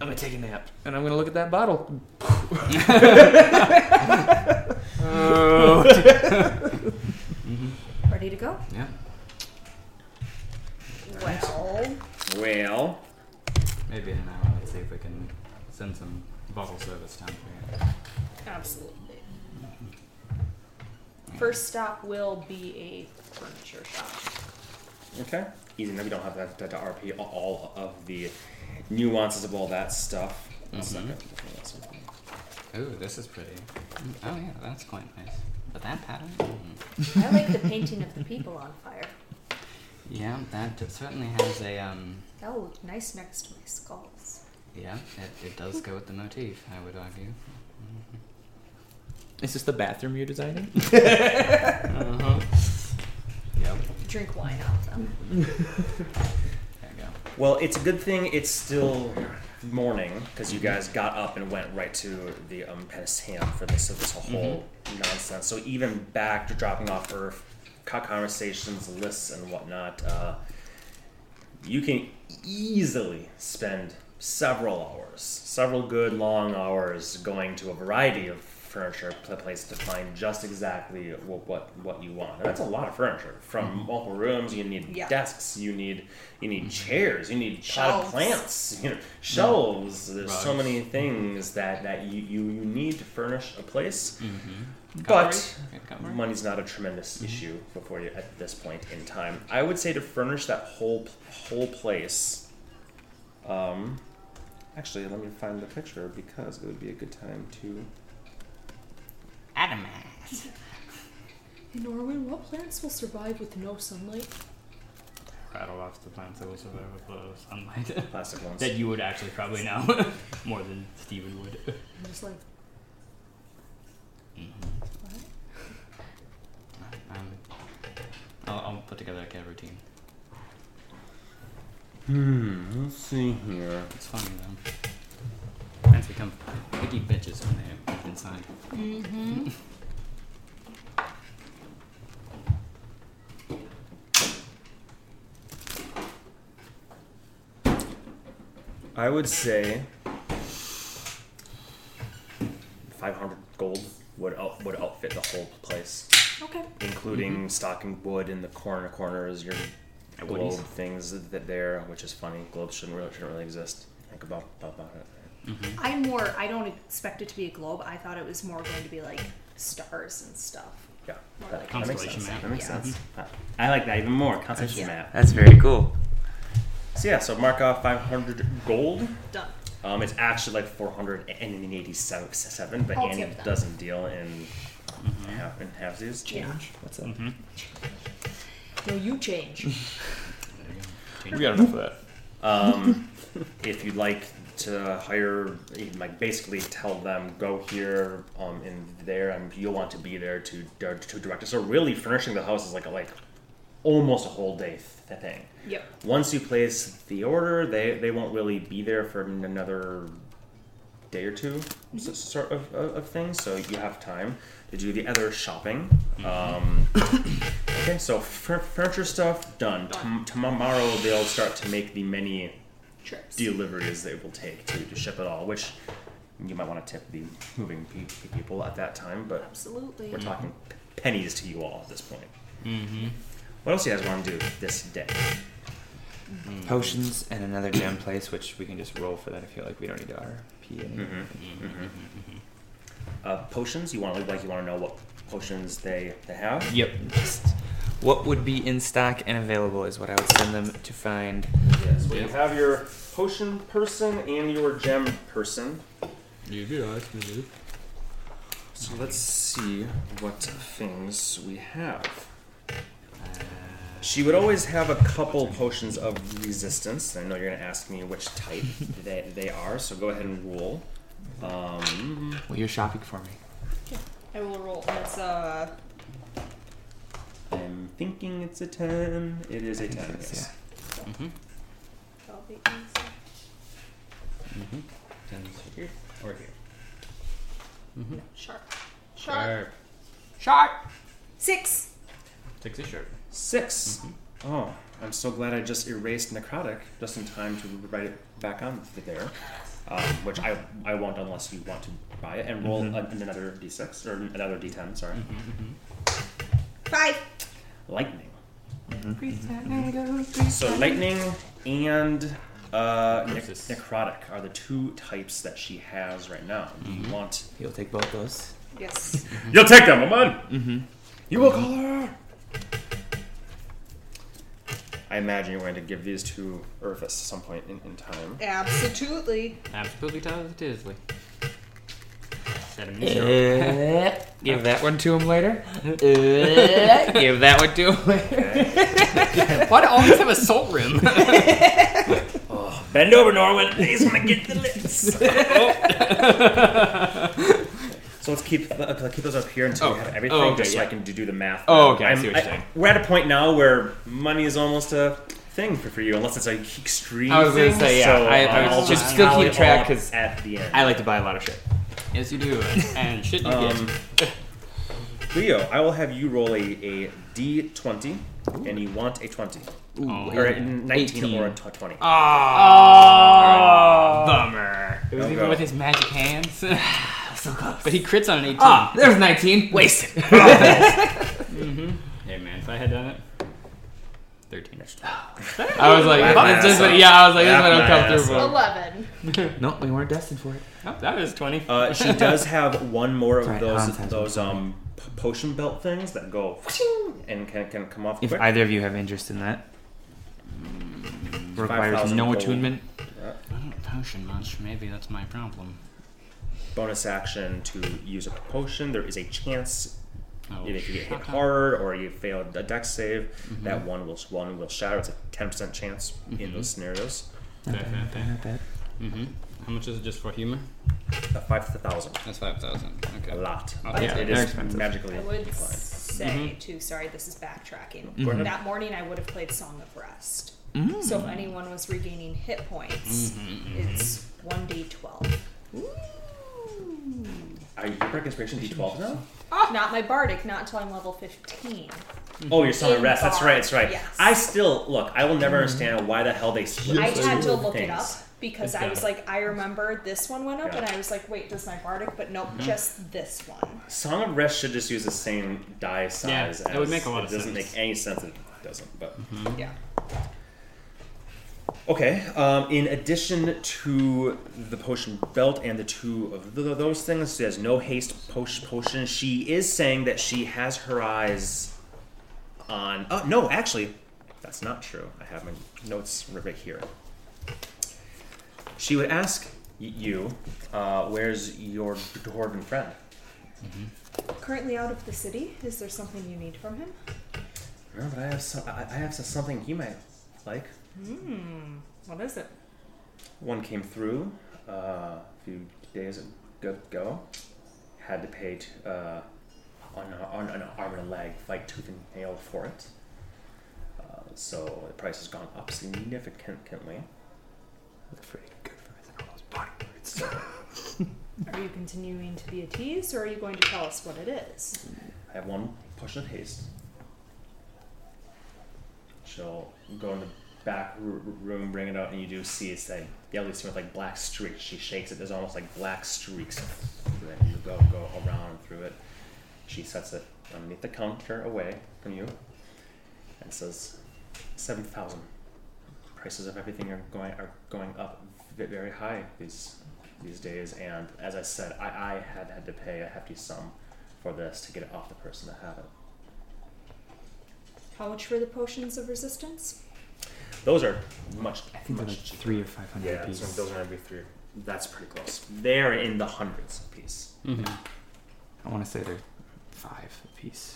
I'm gonna take a nap and I'm gonna look at that bottle. Mm-hmm. Ready to go? Yeah. Well, Well, Maybe in an hour. Let's see if we can send some bottle service down for you. absolutely. First stop will be a furniture shop. okay. Easy. Now we don't have that, that to RP all of the nuances of all that stuff. One Mhm. Ooh, this is pretty. Mm, Oh yeah, that's quite nice. But that pattern. Mm. I like the painting of the people on fire. Yeah, that certainly has a um. That will look nice next to my skulls. Yeah, it, it does go with the motif. I would argue. Is this the bathroom you're designing? Uh-huh. Yep. Drink wine out of them. There you go. Well, it's a good thing it's still morning because you guys got up and went right to the um, Penisham for this this whole nonsense. So even back to dropping off Earth, co- conversations, lists, and whatnot, uh, you can easily spend several hours, several good long hours, going to a variety of furniture pl- places to find just exactly what what, what you want. And that's a lot of furniture from multiple rooms. You need Yeah. desks. You need you need chairs. You need potted Shelves. plants. You know, shelves. There's so many things that that you, you, you need to furnish a place. Mm-hmm. But money's not a tremendous issue before you at this point in time. I would say to furnish that whole whole place. Um, actually, let me find the picture because it would be a good time to. Adamas. In Norway, what plants will survive with no sunlight? Rattle off the plants that will survive with the sunlight. Plastic ones. that you would actually probably know more than Steven would. I'm just like, Mm-hmm. what? Um, I'll, I'll put together a care routine. Hmm. Let's see here. It's funny though. Plants become picky bitches when they move inside. Mm-hmm. I would say. Five hundred gold would out, would outfit the whole place. Okay. including stocking wood in the corner corners, your And globe woodies. things that there, which is funny. Globes shouldn't really, shouldn't really exist. Think about about, about it. Mm-hmm. I'm more, I don't expect it to be a globe. I thought it was more going to be like stars and stuff. Yeah, More that, like that makes Constellation sense. map. That makes Yeah. sense. I like that even more. Constellation Yeah. map. That's very cool. So yeah, so mark off 500 gold. Done. Um, it's actually like 487, but I'll Annie doesn't deal in half in halfsies. Yeah. What's up? No, you change. There We got enough of that. Um, if you'd like to hire, like basically tell them go here, um, in there, and you'll want to be there to to direct us. So really, furnishing the house is like a like almost a whole day th- thing. Yep. Once you place the order, they they won't really be there for another day or 2 s- sort of, of, of things. So you have time to do the other shopping. Um, okay, so fur- furniture stuff done. Tom- tomorrow they'll start to make the many Trips. deliveries they will take to, to ship it all, which you might want to tip the moving pe- people at that time, but Absolutely. we're talking p- pennies to you all at this point. Mm-hmm. What else do you guys want to do this day? Potions and another gem place, which we can just roll for that. I feel like we don't need to RP anymore. Mm-hmm. Mm-hmm. Mm-hmm. mm-hmm. Uh, potions. You want to like you want to know what potions they they have. Yep. What would be in stock and available is what I would send them to find. Yes, well, you have your potion person and your gem person. You do. So let's see what things we have. Uh, She would always have a couple potions of resistance. I know you're going to ask me which type they, they are, so go ahead and roll. Um, Well, you're shopping for me. I will roll. It's uh, I'm thinking it's a 10. It is a 10. Yes. Mm-hmm. 12, 18, Mm-hmm. Ten's here or here. Mm-hmm. sharp. Sharp. Sharp. Six. Six is sharp. 6 Oh, I'm so glad I just erased necrotic just in time to write it back on there. Um, which I, I won't unless you want to buy it and roll Mhm. an- another d6 or another d10. Sorry, Five. lightning. Mm-hmm. So lightning and uh, nec- Versus- necrotic are the two types that she has right now. Do you want? You'll take both those. Yes. You'll take them, come on. Mm-hmm. You will call her. I imagine you're going to give these to Urfus at some point in, in time. Absolutely. Absolutely positively. Set him in Uh, give that one to him later. Uh, give that one to him later. Why do I always have a salt rim? Bend over, Norman. He's gonna get the lips. So let's keep uh, let's keep those up here until we Oh. have everything, Oh, okay, just so I yeah. can do, do the math. Oh, okay, I I'm- see what you're saying. We're at a point now where money is almost a thing for, for you, unless it's like extreme. I was gonna thing, say, yeah, So I- I I'll was just just still tally keep it track all up 'cause at the end. I like to buy a lot of shit. yes, you do. And shit you Um, get. Leo, I will have you roll a, a d20, and you want a 20. Oh. Or a 19 or a 20. Oh, bummer. It was Don't even go. with his magic hands. So close. but he crits on an 18. Ah, there's 19. Wasted. Mm-hmm. Hey man, if I had done it, 13. I was like, that's just my what, yeah, I was like, that's Laugh what my I'm come ass through off. for. Eleven. Nope, we weren't destined for it. Oh, that was 20. Uh, she does have one more of Sorry, those Hans those um p- potion belt things that go and can, can come off If quick. either of you have interest in that, requires no gold. attunement. Uh, I don't potion much. Maybe that's my problem. Bonus action to use a potion. There is a chance Oh, if you get hit hard or you fail a dex save, Mm-hmm. that one will one will shatter. It's a ten percent chance in Mhm. those scenarios. Fair, fair, fair. Not bad. Mm-hmm. How much is it just for humor? Uh, Five thousand, That's 5,000. Okay. a lot. But yeah, it they're expensive. magically I would fine. say Mhm. too. Sorry, this is backtracking. Go ahead. That morning, I would have played Song of Rest. Mm. So if anyone was regaining hit points, Mhm, it's one d twelve. Are you Bardic Inspiration D12 now? Not my bardic, not until I'm level fifteen. Mm-hmm. Oh, you're Song of In Rest. That's right. That's right. Yes. I still look. I will never mm-hmm. understand why the hell they split. I those had to two look it up things. because It's I was like, I remember this one went up, Yeah. and I was like, wait, does my bardic? But nope, mm-hmm. just this one. Song of Rest should just use the same die size. Yeah, that would make a lot it of doesn't sense. make any sense. It doesn't. But Yeah. Okay. Um, in addition to the potion belt and the two of th- those things, she has no haste potion. Potion. She is saying that she has her eyes on. Oh no, actually, that's not true. I have my notes right here. She would ask y- you, uh, "Where's your dwarven friend?" Currently out of the city. Is there something you need from him? No, but I have some, I I have some- something he might like. Hmm. What is it? One came through uh, a few days ago. Had to pay t- uh, on, a, on an arm and a leg, fight tooth and nail for it. Uh, so the price has gone up significantly. That's pretty good for all those body parts. Are you continuing to be a tease, or are you going to tell us what it is? I have one push of haste. She'll go in the back room, bring it out, and you do see it's that yellow thing with like black streaks. She shakes it. There's almost like black streaks. Then you go go around through it. She sets it underneath the counter, away from you, and says, seven thousand. Prices of everything are going are going up very high these these days, and as I said, I, I had had to pay a hefty sum for this to get it off the person that had it. How much were the potions of resistance? Those are much, I think they're much like cheaper. three or five hundred Yeah, pieces. so those are gonna be three. That's pretty close. They're in the hundreds a piece. Mm-hmm. I want to say they're five a piece.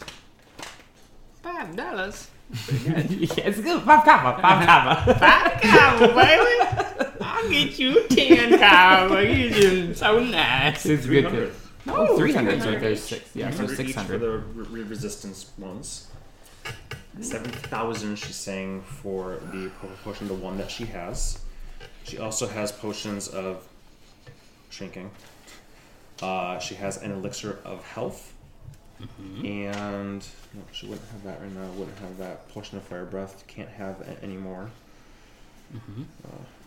Five dollars. yeah, it's good. Five comma, five comma. Five cow, baby. I'll get you ten cow. You're doing so nice. It's good. 300. good. Oh, 300 so 300 there's each. six. Yeah, so 300 each 600. for the re- resistance ones. Seven thousand. She's saying for the po- potion, the one that she has. She also has potions of shrinking. Uh, she has an elixir of health, and no, she wouldn't have that right now. Wouldn't have that potion of fire breath. Can't have a- anymore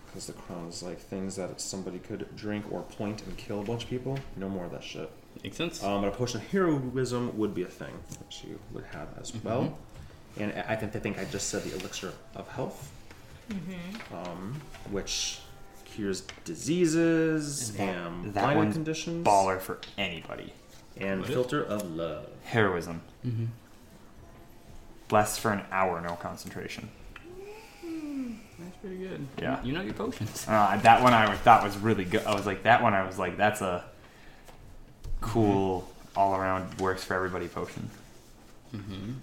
because the crown is like things that somebody could drink or point and kill a bunch of people. No more of that shit. Makes sense. Um, but a potion of heroism would be a thing that she would have as well. And I I think I think I just said the elixir of health, um, which cures diseases And that- and that minor conditions, Baller for anybody. and What is- philter of love. Heroism. Mm-hmm. Blessed for an hour, no concentration. That's pretty good. Yeah. You know your potions. Uh, that one I thought was really good. I was like, that one I was like, that's a cool all around works for everybody potion. Mm-hmm.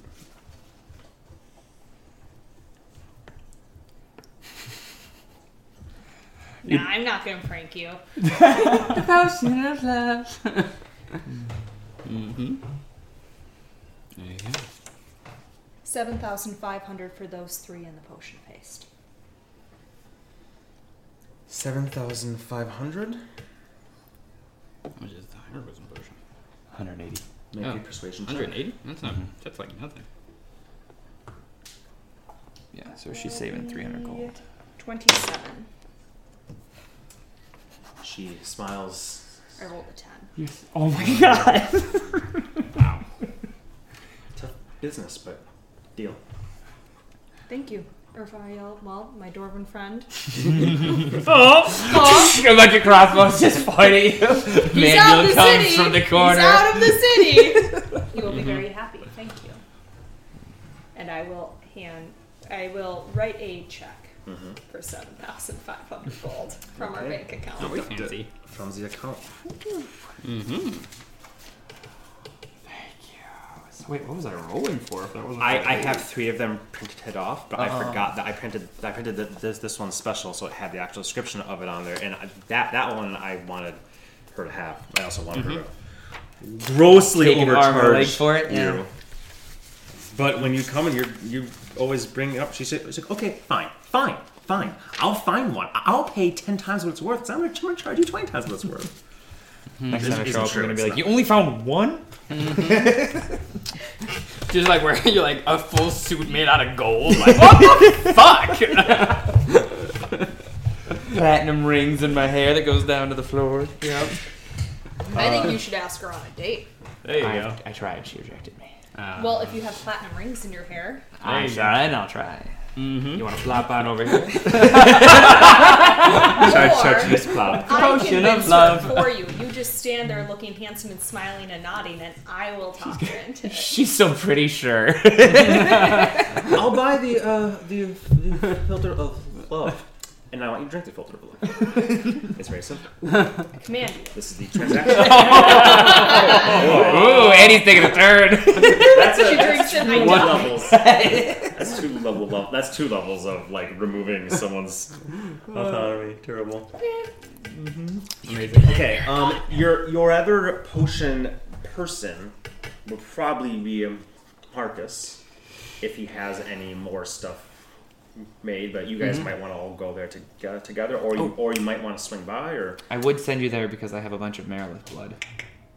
Nah, I'm not gonna prank you. The potion of love. mm-hmm. There you go. Seven thousand five hundred for those three in the potion paste. Seven thousand five hundred. Which is the heroism potion. 180. Make Oh, a persuasion 180? That's not. Mhm. That's like nothing. Yeah, so she's saving 300 gold. Twenty-seven. She smiles. I rolled a ten. Yes. Oh my god! Wow. Tough business, but deal. Thank you. Raphael, well, my dwarven friend. oh! A bunch of crossbows just point at you. He's out of the comes city. from the corner. He's out of the city. he will be mm-hmm. very happy. Thank you. And I will hand. I will write a check Mm-hmm. for seven thousand five hundred gold from our Okay. bank Oh, account. we fancy. From the account. Mm-hmm. Thank So wait, what was I rolling for if that wasn't I, I have three of them printed off, but I Uh-uh. forgot that I printed I printed the, this this one special, so it had the actual description of it on there, and I, that that one I wanted her to have. I also wanted her to grossly Take an arm or overcharge for it, you. yeah. But when you come and you're you always bring it up, she said, she's like, okay, fine, fine, fine. I'll find one. I'll pay ten times what it's worth. 'cause I'm gonna, I'm gonna charge you twenty times what it's worth. Hmm. Next time I isn't show up, true, we're gonna be it's like, not. you only found one? Just like where you're like a full suit made out of gold. Like, what the fuck? Platinum rings in my hair that goes down to the floor. yep. I think uh, you should ask her on a date. There you I, go. I tried, she rejected me. Uh, Well, if you have platinum rings in your hair, I you go. I'll try. mm-hmm. You want to flop on over here? Or- this flop. I Potion convince of love. for you. You just stand there looking handsome and smiling and nodding, and I will talk her into it. She's so pretty sure. I'll buy the uh, the, the philter of love, and I want you to drink the philter of love. it's very simple. I command. This is the transaction. Ooh, Andy's taking a turn. that's a, She that's drinks it, I two levels. That's two level. level that's two levels of like removing someone's autonomy. Terrible. Amazing. Okay. Um, your your other potion person would probably be Marcus if he has any more stuff made. But you guys might want to all go there to, together, or you or you might want to swing by, or I would send you there because I have a bunch of Marilith blood.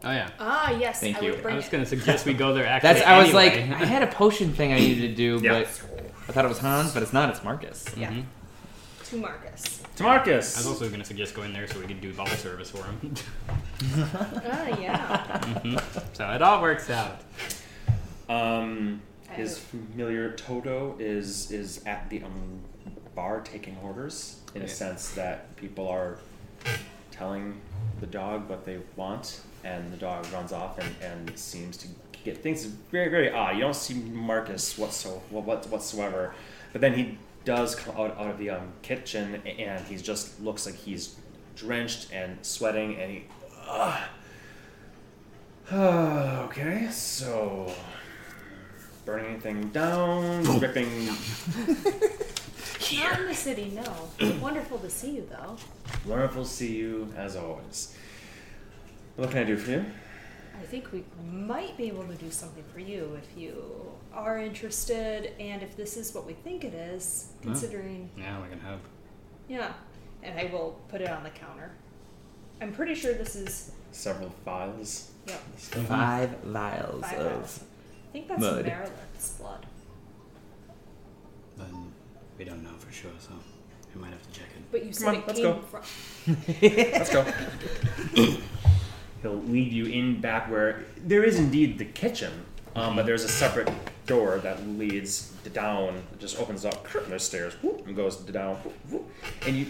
Oh yeah. Ah, yes, Thank I you. I was it. gonna suggest we go there. Actually, That's. I was like. I had a potion thing I needed to do, Yeah. but I thought it was Hans, but it's not. It's Marcus. Yeah, Mhm. to Marcus. to Marcus. I was also gonna suggest going there so we could do bottle service for him. Ah, yeah. so it all works out. Um, I his familiar Toto is is at the um, bar taking orders in a sense that people are telling the dog what they want, and the dog runs off and, and seems to get things very very odd. You don't see Marcus whatso what whatsoever, but then he does come out, out of the um, kitchen and he just looks like he's drenched and sweating and he. Uh, okay, so burning anything down, ripping. Not in the city, no. Wonderful to see you, though. Wonderful to see you as always. What can I do for you? I think we might be able to do something for you if you are interested, and if this is what we think it is, considering. Yeah, we can help. Yeah. And I will put it on the counter. I'm pretty sure this is. Several files. Yep. Five vials Five of. vials. I think that's Mud. Marilith's blood. But we don't know for sure, so we might have to check it. But you said on, it let's came go. from. Let's go. He'll lead you in back where there is indeed the kitchen, um, but there's a separate door that leads down. It just opens up. And there's stairs, whoop, and goes down. whoop, whoop. And you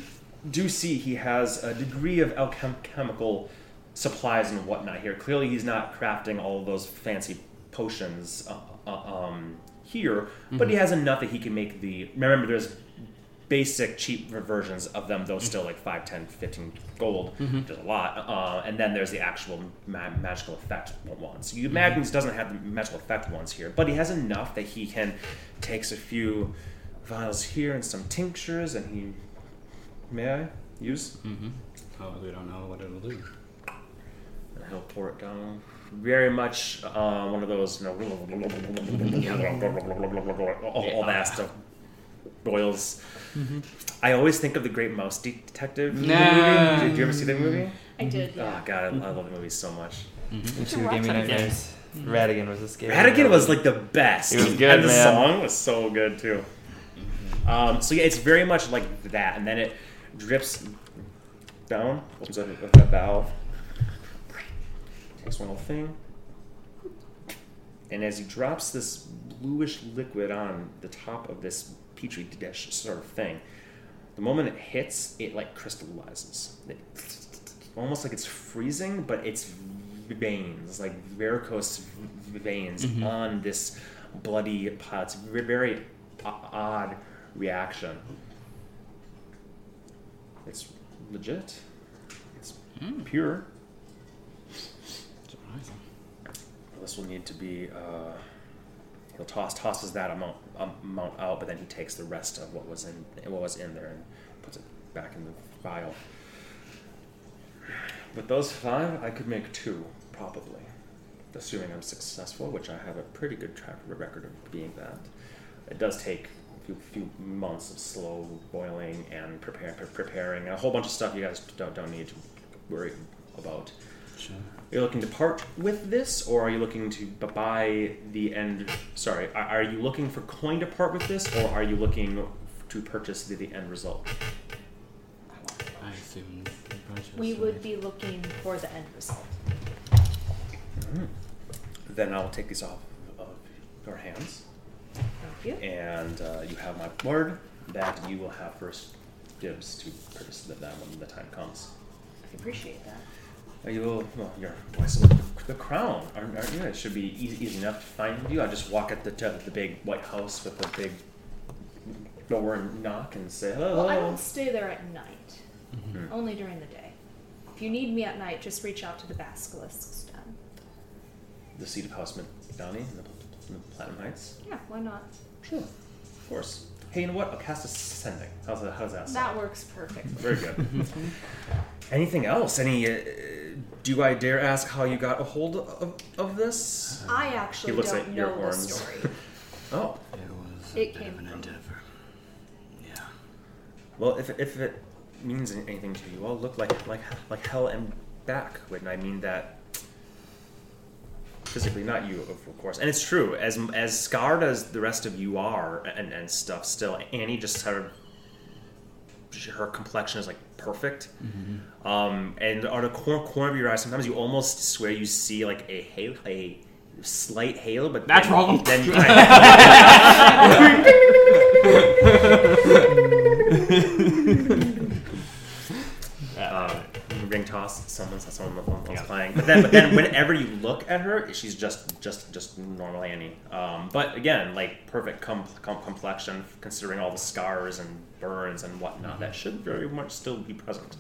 do see he has a degree of alchemical supplies and whatnot here. Clearly, he's not crafting all of those fancy potions uh, uh, um, here, but he has enough that he can make the. Remember, there's basic cheap versions of them though still like 5 10 15 gold which is a lot uh, and then there's the actual ma- magical effect ones you imagine he doesn't have the magical effect ones here but he has enough that he can takes a few vials here and some tinctures and he may i use Mm-hmm. Oh, we don't know what it'll do. and he'll pour it down very much uh, one of those you know all, all that stuff boils i always think of the great mouse detective movie. No. did you ever see that movie I did, Oh god, I, I love the movie so much. Me should too. watch Gave me that again. nightmares. Mm-hmm. Ratigan was a scary. Ratigan was like the best. It was good, and the man. song was so good too. Mm-hmm. Um, so yeah, it's very much like that, and then it drips down, opens up with that valve, takes one little thing, and as he drops this bluish liquid on the top of this petri dish sort of thing, the moment it hits, it like crystallizes. It, almost like it's freezing, but it's veins, like varicose veins mm-hmm. on this bloody pot. It's a very, very odd reaction. It's legit. It's hmm. pure. This will need to be. Uh, he'll toss tosses that amount amount out, but then he takes the rest of what was in what was in there and puts it back in the vial. With those five, I could make two probably, assuming I'm successful, which I have a pretty good track record of being that. It does take a few, few months of slow boiling and prepare, pre- preparing a whole bunch of stuff you guys don't don't need to worry about. Sure. Are you looking to part with this, or are you looking to buy the end? Sorry, are, are you looking for coin to part with this, or are you looking to purchase the, the end result? I assume purchase, We would be looking for the end result. Then I will take these off of your hands, Thank you. and uh, you have my word that you will have first dibs to purchase them when the time comes. I appreciate that. Are you will, well, you're wise of the, the crown, aren't, aren't you? It should be easy, easy enough to find you. I just walk at the to the big white house with the big door and knock and say hello. Well, I don't stay there at night. Mhm. Only during the day. If you need me at night, just reach out to the Basilisk's den. the seat of House Downey in the, in the Platinum Heights? Yeah, why not? Sure. Of course. Hey, you know what? I'll cast Ascending. How's that, how's that sound? That works perfect. Very good. Anything else? Any? Uh, do I dare ask how you got a hold of, of this? I actually He looks don't at your know the horns. story. Oh, It was It a bit came of an from- endeavor. Yeah. well, if, if it means anything to you, I'll look like like like hell and back. When I mean that physically, not you, of of course. And it's true. As as scarred as the rest of you are, and and stuff, still, Annie just sort of her complexion is like perfect. Um, and on the corner, corner of your eye, sometimes you almost swear you see like a halo, a slight halo, but That's then, wrong. Then ring toss. Someone's someone else Yeah. playing. But then, but then, whenever you look at her, she's just just just normal Annie. Um, but again, like perfect com- com- complexion, considering all the scars and burns and whatnot. That should very much still be present.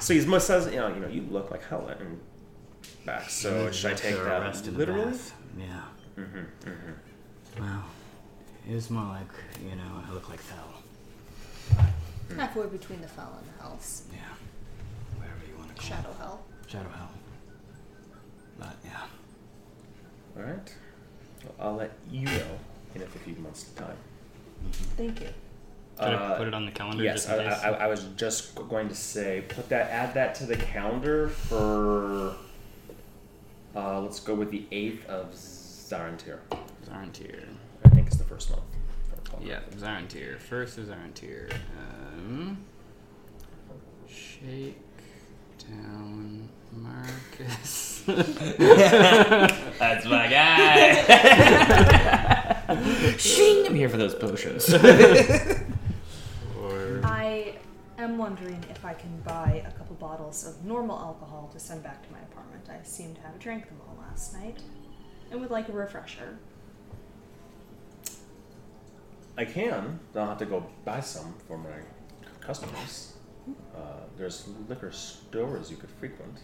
So he must says, you know, you know, you look like hell and back. So should I take that arrest literally? Yeah. Mm-hmm, mm-hmm. Well, it was more like, you know, I look like hell. Halfway between the fell and the hells. Yeah. Whatever you want to call Shadow it. hell. Shadow hell. But yeah. All right. Well, I'll let you know in a few months' time. Thank you. Put, it, Uh, put it on the calendar. Yes, just I, in case. I, I was just going to say, put that, add that to the calendar for. Uh, let's go with the eighth of Zarantir. Zarantir. I think it's the first month. if I recall Yeah, correctly. Zarantir. First is Zarantir. Um, shake down Marcus. That's my guy. Shing! I'm here for those potions. I am wondering if I can buy a couple bottles of normal alcohol to send back to my apartment. I seem to have drank them all last night and would like a refresher. I can. I'll have to go buy some for my customers. Uh, there's liquor stores you could frequent.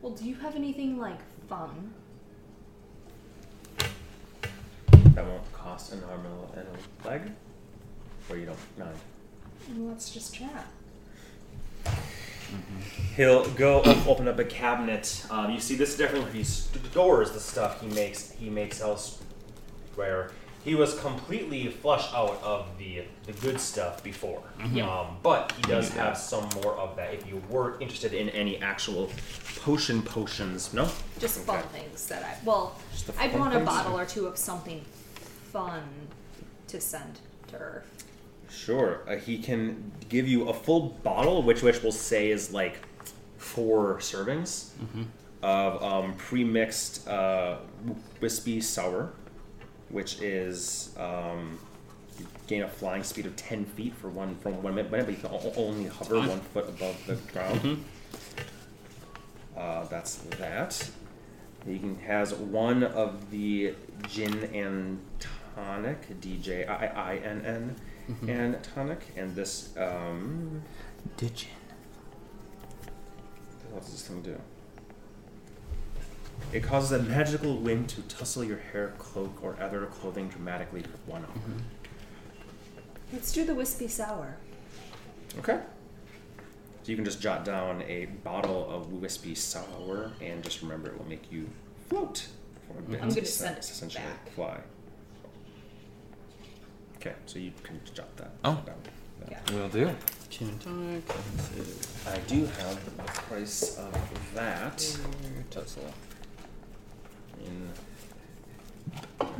Well, do you have anything like fun? That won't cost an arm and a, leg? Or you don't mind? Let's just chat. He'll go op- open up a cabinet. Um, you see, this is definitely he stores the stuff he makes. He makes elsewhere. He was completely flushed out of the the good stuff before, um, but he does have some more of that. If you were interested in any actual potion potions, no, Just fun Okay. things that I. Well, I'd want a bottle or two of something fun to send to Earth. Sure, uh, he can give you a full bottle, which which we'll say is like four servings of um, pre-mixed uh, wispy sour, which is um, you gain a flying speed of ten feet for one from one minute, but you can o- only hover one foot above the ground. Uh, that's that. He can has one of the gin and tonic, D J I I N N, and tonic, and this um, Ditchin. what does this thing do? It causes a magical wind to tussle your hair, cloak, or other clothing dramatically for one hour. Mm-hmm. Let's do the wispy sour. Okay. So you can just jot down a bottle of wispy sour, and just remember it will make you float for a bit. I'm gonna send it essentially back. fly. Okay, so you can jot that Oh. down. Yeah. Will do. gin and tonic. I do have the price of that Tussle. In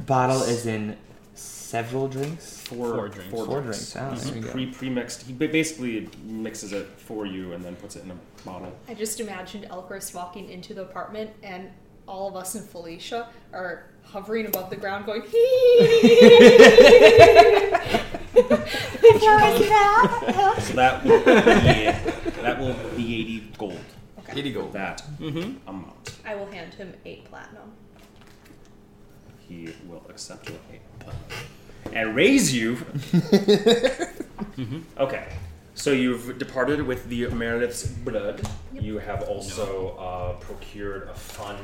Bottle is in several drinks. four, Four drinks. Four drinks, ah, He's there we go. pre pre mixed. He basically mixes it for you and then puts it in a bottle. I just imagined Elkaris walking into the apartment and all of us and Felicia are hovering above the ground going So that will be that will be eighty gold. Okay. 80 gold. That Mm-hmm. amount. I will hand him eight platinum. He will accept eight platinum and raise you. Okay, so you've departed with the Marilith's blood. You have also uh, procured a fun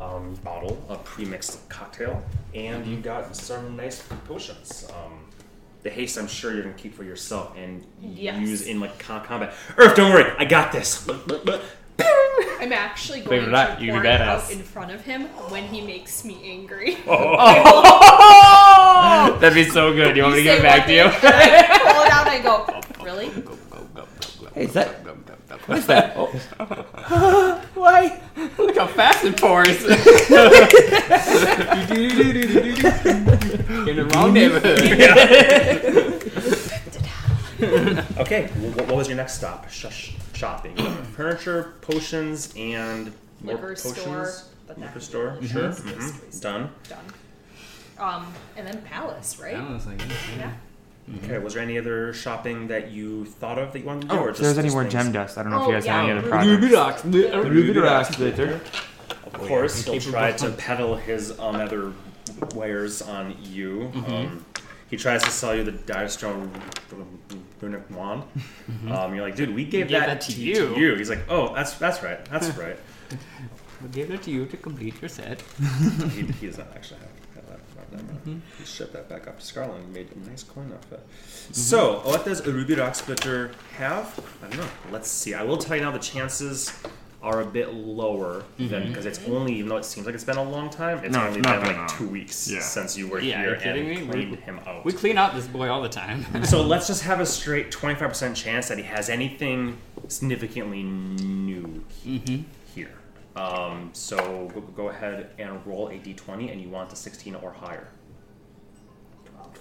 um, bottle of pre-mixed cocktail, and you got some nice potions. Um, the haste, I'm sure you're gonna keep for yourself and Yes. use in like combat. Earth, don't worry, I got this. I'm actually Believe going it or not, to you pour it out ass. in front of him when he makes me angry. Oh. That'd be so good. You want me to You give it back to you? I pull it out and I go, really? Go, go, go, go, go. Hey, is that-. What's that? Oh. Why? Look how fast it pours. In the wrong neighborhood. Okay, wh- what was your next stop? Shush, shopping. Furniture, potions, and more Liquor potions. store, but Liquor can be store, sure. those mhm, three. Done. Done. Um, and then palace, right? I was like, Yeah. Okay. Was there any other shopping that you thought of that you wanted to do? Oh, or if just, there's any more things? gem dust, I don't know if Oh, you guys have any other projects. Ruby rocks. The Ruby Rock Splitter. Of course, he'll try to peddle his um, other wares on you. Mm-hmm. Um, he tries to sell you the Direstone runic wand. Um, you're like, dude, we gave, Mm-hmm. gave that, that to to you." you. He's like, oh, that's that's right, that's right. We gave it to you to complete your set. he, he does not actually have, that. Not that. He shipped that back up to Scarlet and made a nice coin off it. So, what does a Ruby Rock Splitter have? I don't know. Let's see. I will tell you now the chances are a bit lower than because it's only, even though it seems like it's been a long time, it's No, only been been like long. two weeks Yeah. since you were Yeah, here are you kidding and me? cleaned We- him out. We clean out this boy all the time. so let's just have a straight 25% chance that he has anything significantly new mm-hmm. here. Um, so go, go ahead and roll a d20, and you want a 16 or higher.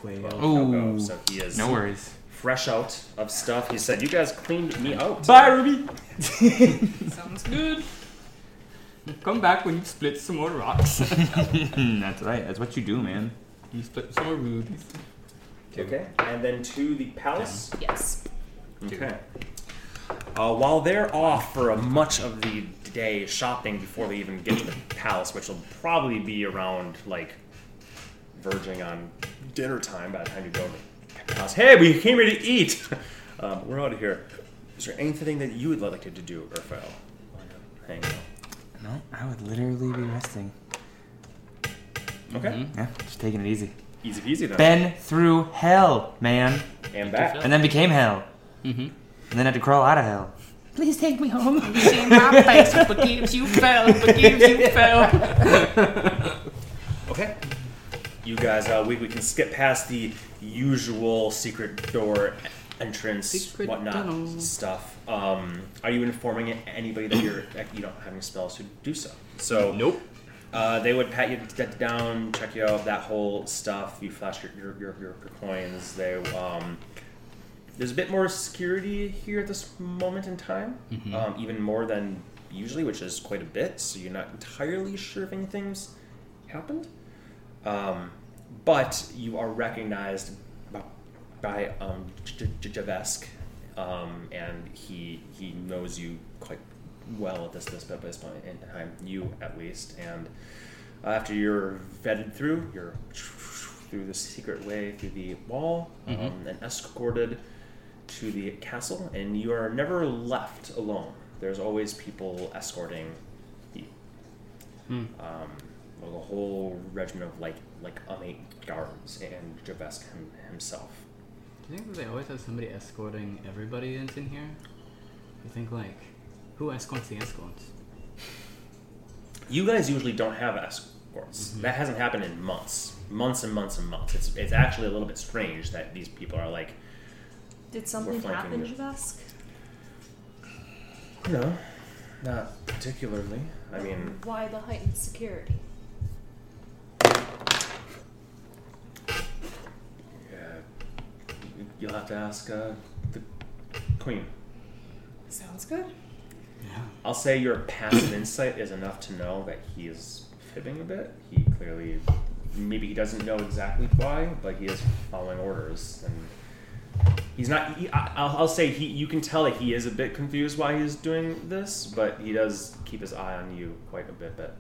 Well, Ooh. no. So he is No worries. Fresh out of stuff. He said, "You guys cleaned me out." Bye, Ruby. Sounds good. Come back when you split some more rocks. That's right. That's what you do, man. you split some more rubies. Okay, and then to the palace. Yes. Okay. Uh, while they're off for a much of the day shopping before they even get to the palace, which will probably be around like verging on dinner time by the time you go to the. Hey, we came here to eat. um, we're out of here. Is there anything that you would like to do, Urfael? Hang on. No, I would literally be resting. Okay. Mhm. Yeah, just taking it easy. Easy peasy then. Been through hell, man, and back. and then became hell, Mm-hmm. and then had to crawl out of hell. Please take me home. See my face forgives you fell, forgives you fell. Okay. You guys, uh, we, we can skip past the usual secret door entrance, Secret whatnot tunnel. stuff. Um, are you informing anybody that you're that you don't have any spells to do so? So Nope. Uh, they would pat you d- down, check you out, that whole stuff. You flash your your, your, your coins. They um, there's a bit more security here at this moment in time, Mhm. um, even more than usually, which is quite a bit. So you're not entirely sure if anything's happened, um, but you are recognized by, by um, J- J- Javesk, um, and he he knows you quite well at this this this point in time. You at least, and after you're vetted through, you're through the secret way through the wall um, and escorted to the castle, and you are never left alone. There's always people escorting you. Hmm. Um, like a whole regiment of like like unmade guards and Javesk him, himself. Do you think that they always have somebody escorting everybody that's in here? You think like, who escorts the escorts? You guys usually don't have escorts. Mm-hmm. That hasn't happened in months, months and months and months. It's it's actually a little bit strange that these people are like, Did something happen, you. Javesk? no, not particularly. I mean, Why the heightened security? You'll have to ask uh, the queen. Sounds good. Yeah. I'll say your passive insight is enough to know that he is fibbing a bit. He clearly, maybe he doesn't know exactly why, but he is following orders, and he's not. He, I, I'll, I'll say he. You can tell that he is a bit confused why he's doing this, but he does keep his eye on you quite a bit. But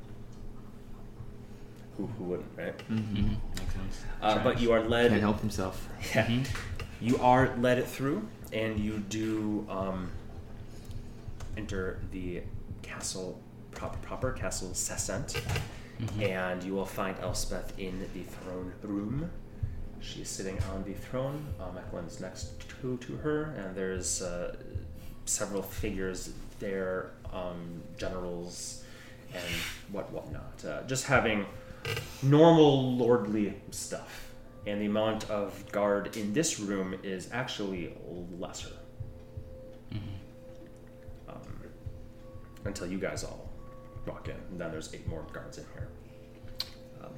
who, who wouldn't, right? Mm-hmm. Makes sense. Uh, but you are led. Can't help himself. Yeah. Mhm. You are led it through, and you do um, enter the castle proper, proper castle Sessent, and you will find Elspeth in the throne room. She's sitting on the throne. Um, Eklund's next to, to her, and there's uh, several figures there, um, generals, and what whatnot. Uh, just having normal lordly stuff. And the amount of guard in this room is actually lesser. Um, until you guys all walk in. And then there's eight more guards in here. Um,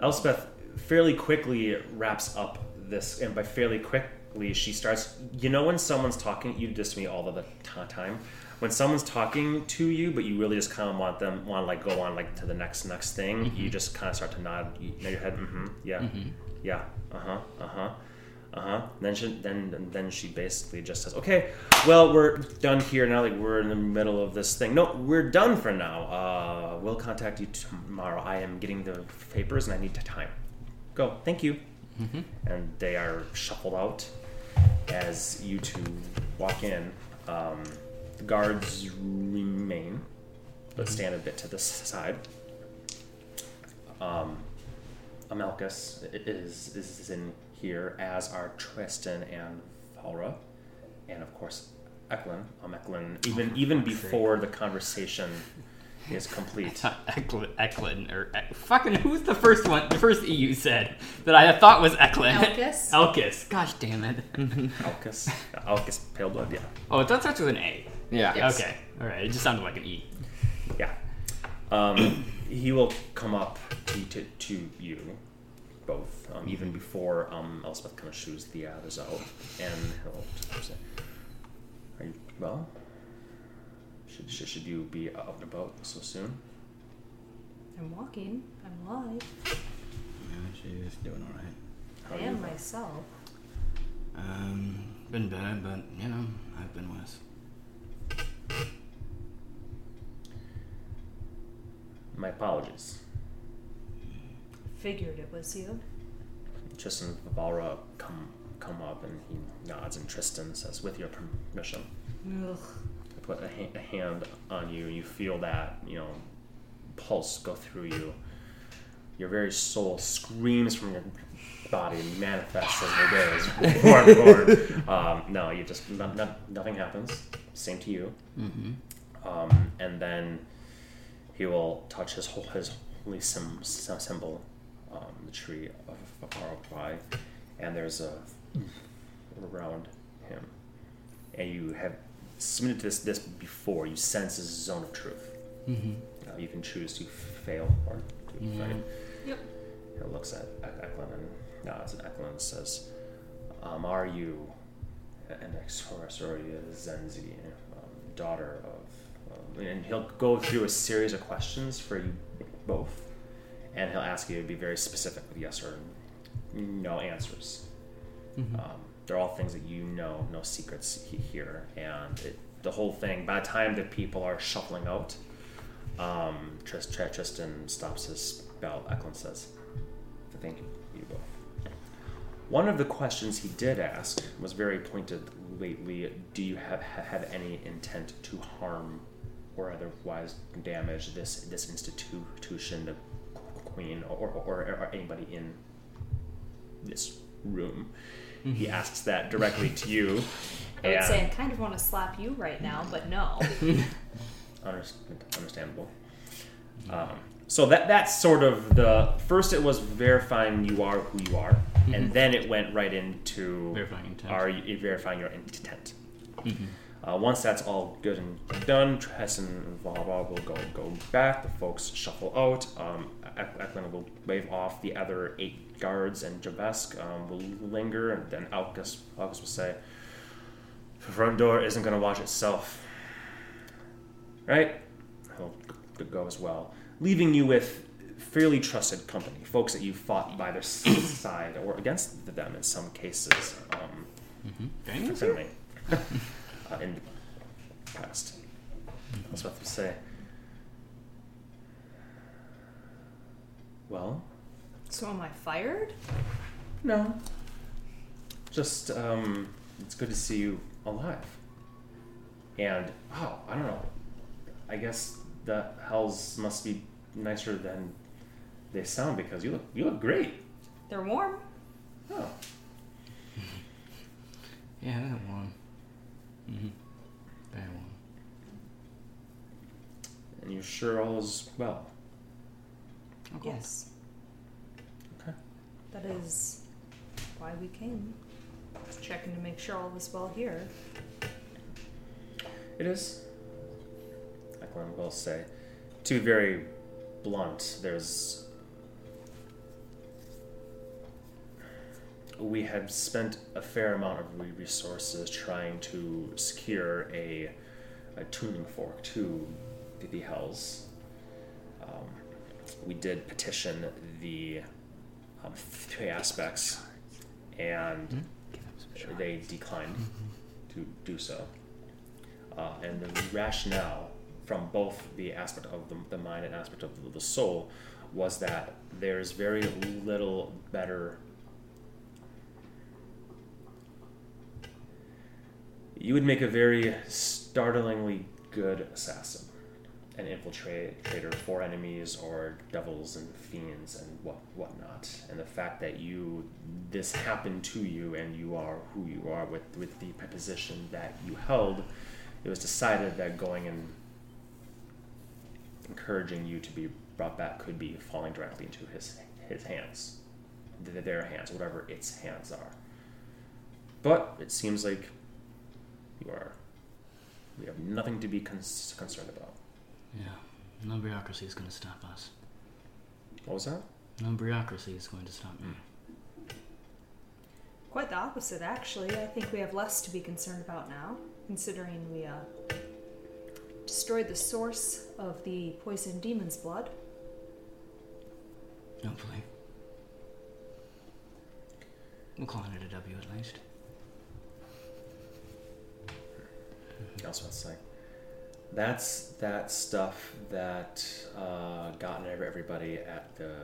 Elspeth fairly quickly wraps up this, and by fairly quickly, she starts. You know, when someone's talking, you do this to me all of the ti- time. When someone's talking to you, but you really just kind of want them want to like go on like to the next next thing, you just kind of start to nod, you nod your head. Mm-hmm. Yeah, Mm-hmm. yeah. Uh huh. Uh huh. Uh huh. Then she then then she basically just says, "Okay, well we're done here now. Like we're in the middle of this thing. No, we're done for now. Uh, we'll contact you tomorrow. I am getting the papers and I need to time. Go. Thank you." And they are shuffled out as you two walk in. Um, the guards remain, but stand a bit to the side. Um, Amalcus is is in here, as are Tristan and Valra, and of course Eklund. Um, Eklund, even even before the conversation is complete. Eklund, Eklund, or Ek- fucking who's the first one? The first E you said that I thought was Eklund. Elkis? Elkis. Gosh damn it. Alcus, Alcus, pale blood. Yeah, Oh, that starts with an A. Yeah. Yes. Okay. All right. It just sounded like an E. yeah. Um, he will come up to, to, to you both, um, even before um, Elspeth kind of shoos the others out, and he'll say, "Are you well? Should, should, should you be out and about so soon?" I'm walking. I'm alive. Yeah, she's doing all right. How I am myself. Um, been better, but you know, I've been worse. My apologies. Figured it was you. Tristan and Valra come come up, and he nods, and Tristan says, "With your permission." Ugh. I put a, ha- a hand on you, and you feel that you know pulse go through you. Your very soul screams from your body and manifests as it is born, born. Um, no, you just no, no, nothing happens. Same to you. Mm-hmm. Um, and then he will touch his whole his holy sim, sim, symbol, um, the tree of Arpai, and there's a around him, and you have submitted to this this before. You sense this zone of truth. Mm-hmm. Uh, you can choose to fail or to Yeah. fight. Yep. He looks at Ek- Eklund and nods, and Eklund says, um, "Are you an ex-sorority Zenzi, um, daughter of?" Um, and he'll go through a series of questions for you both, and he'll ask you to be very specific with yes or no answers. Mm-hmm. Um, they're all things that you know, no secrets he- here, and it, the whole thing. By the time that people are shuffling out, um, Trist, Tristan stops his spell. Eklund says, "Thank you, you both." One of the questions he did ask was very pointed. Lately, do you have have any intent to harm or otherwise damage this this institution, the queen, or, or, or anybody in this room? He asks that directly to you. I would say I kind of want to slap you right now, but no. Understandable. Um, so that that's sort of the first. It was verifying you are who you are, and then it went right into Verifying intent. are you verifying your intent. Mm-hmm. Uh, once that's all good and done, Tress and Valra will go go back. The folks shuffle out. Um, Eklund will wave off the other eight guards, and Javesk um, will linger, and then Alcus, Alcus will say, "The front door isn't going to watch itself, right?" He'll go as well, leaving you with fairly trusted company, folks that you fought by their side or against them in some cases. Um, Mm-hmm. Famous? friendly uh, in the past. I was about to say. Well, So am I fired? no. Just um, it's good to see you alive. And wow, I don't know. I guess the hells must be nicer than they sound because you look you look great. They're warm. Oh, Yeah, they're warm. Mm-hmm. Very warm. and you're sure all is well. Yes. Okay. That is why we came. Just checking to make sure all was well here. It is. Eklund will say. To be very blunt, there's. We had spent a fair amount of resources trying to secure a, a tuning fork to the, the Hells. Um, we did petition the um, three aspects, and they declined to do so. Uh, and the rationale from both the aspect of the, the mind and aspect of the, the soul was that there's very little better. You would make a very startlingly good assassin, an infiltrator for enemies or devils and fiends and what whatnot. And the fact that you this happened to you and you are who you are with with the position that you held, it was decided that going and encouraging you to be brought back could be falling directly into his his hands, their hands, whatever its hands are. But it seems like you are. We have nothing to be cons- concerned about. Yeah. No bureaucracy is going to stop us. What was that? No bureaucracy is going to stop me. Quite the opposite, actually. I think we have less to be concerned about now, considering we uh, destroyed the source of the poison demon's blood. Hopefully. We'll call it a W at least. I also want to say that's that stuff that uh, got in everybody at the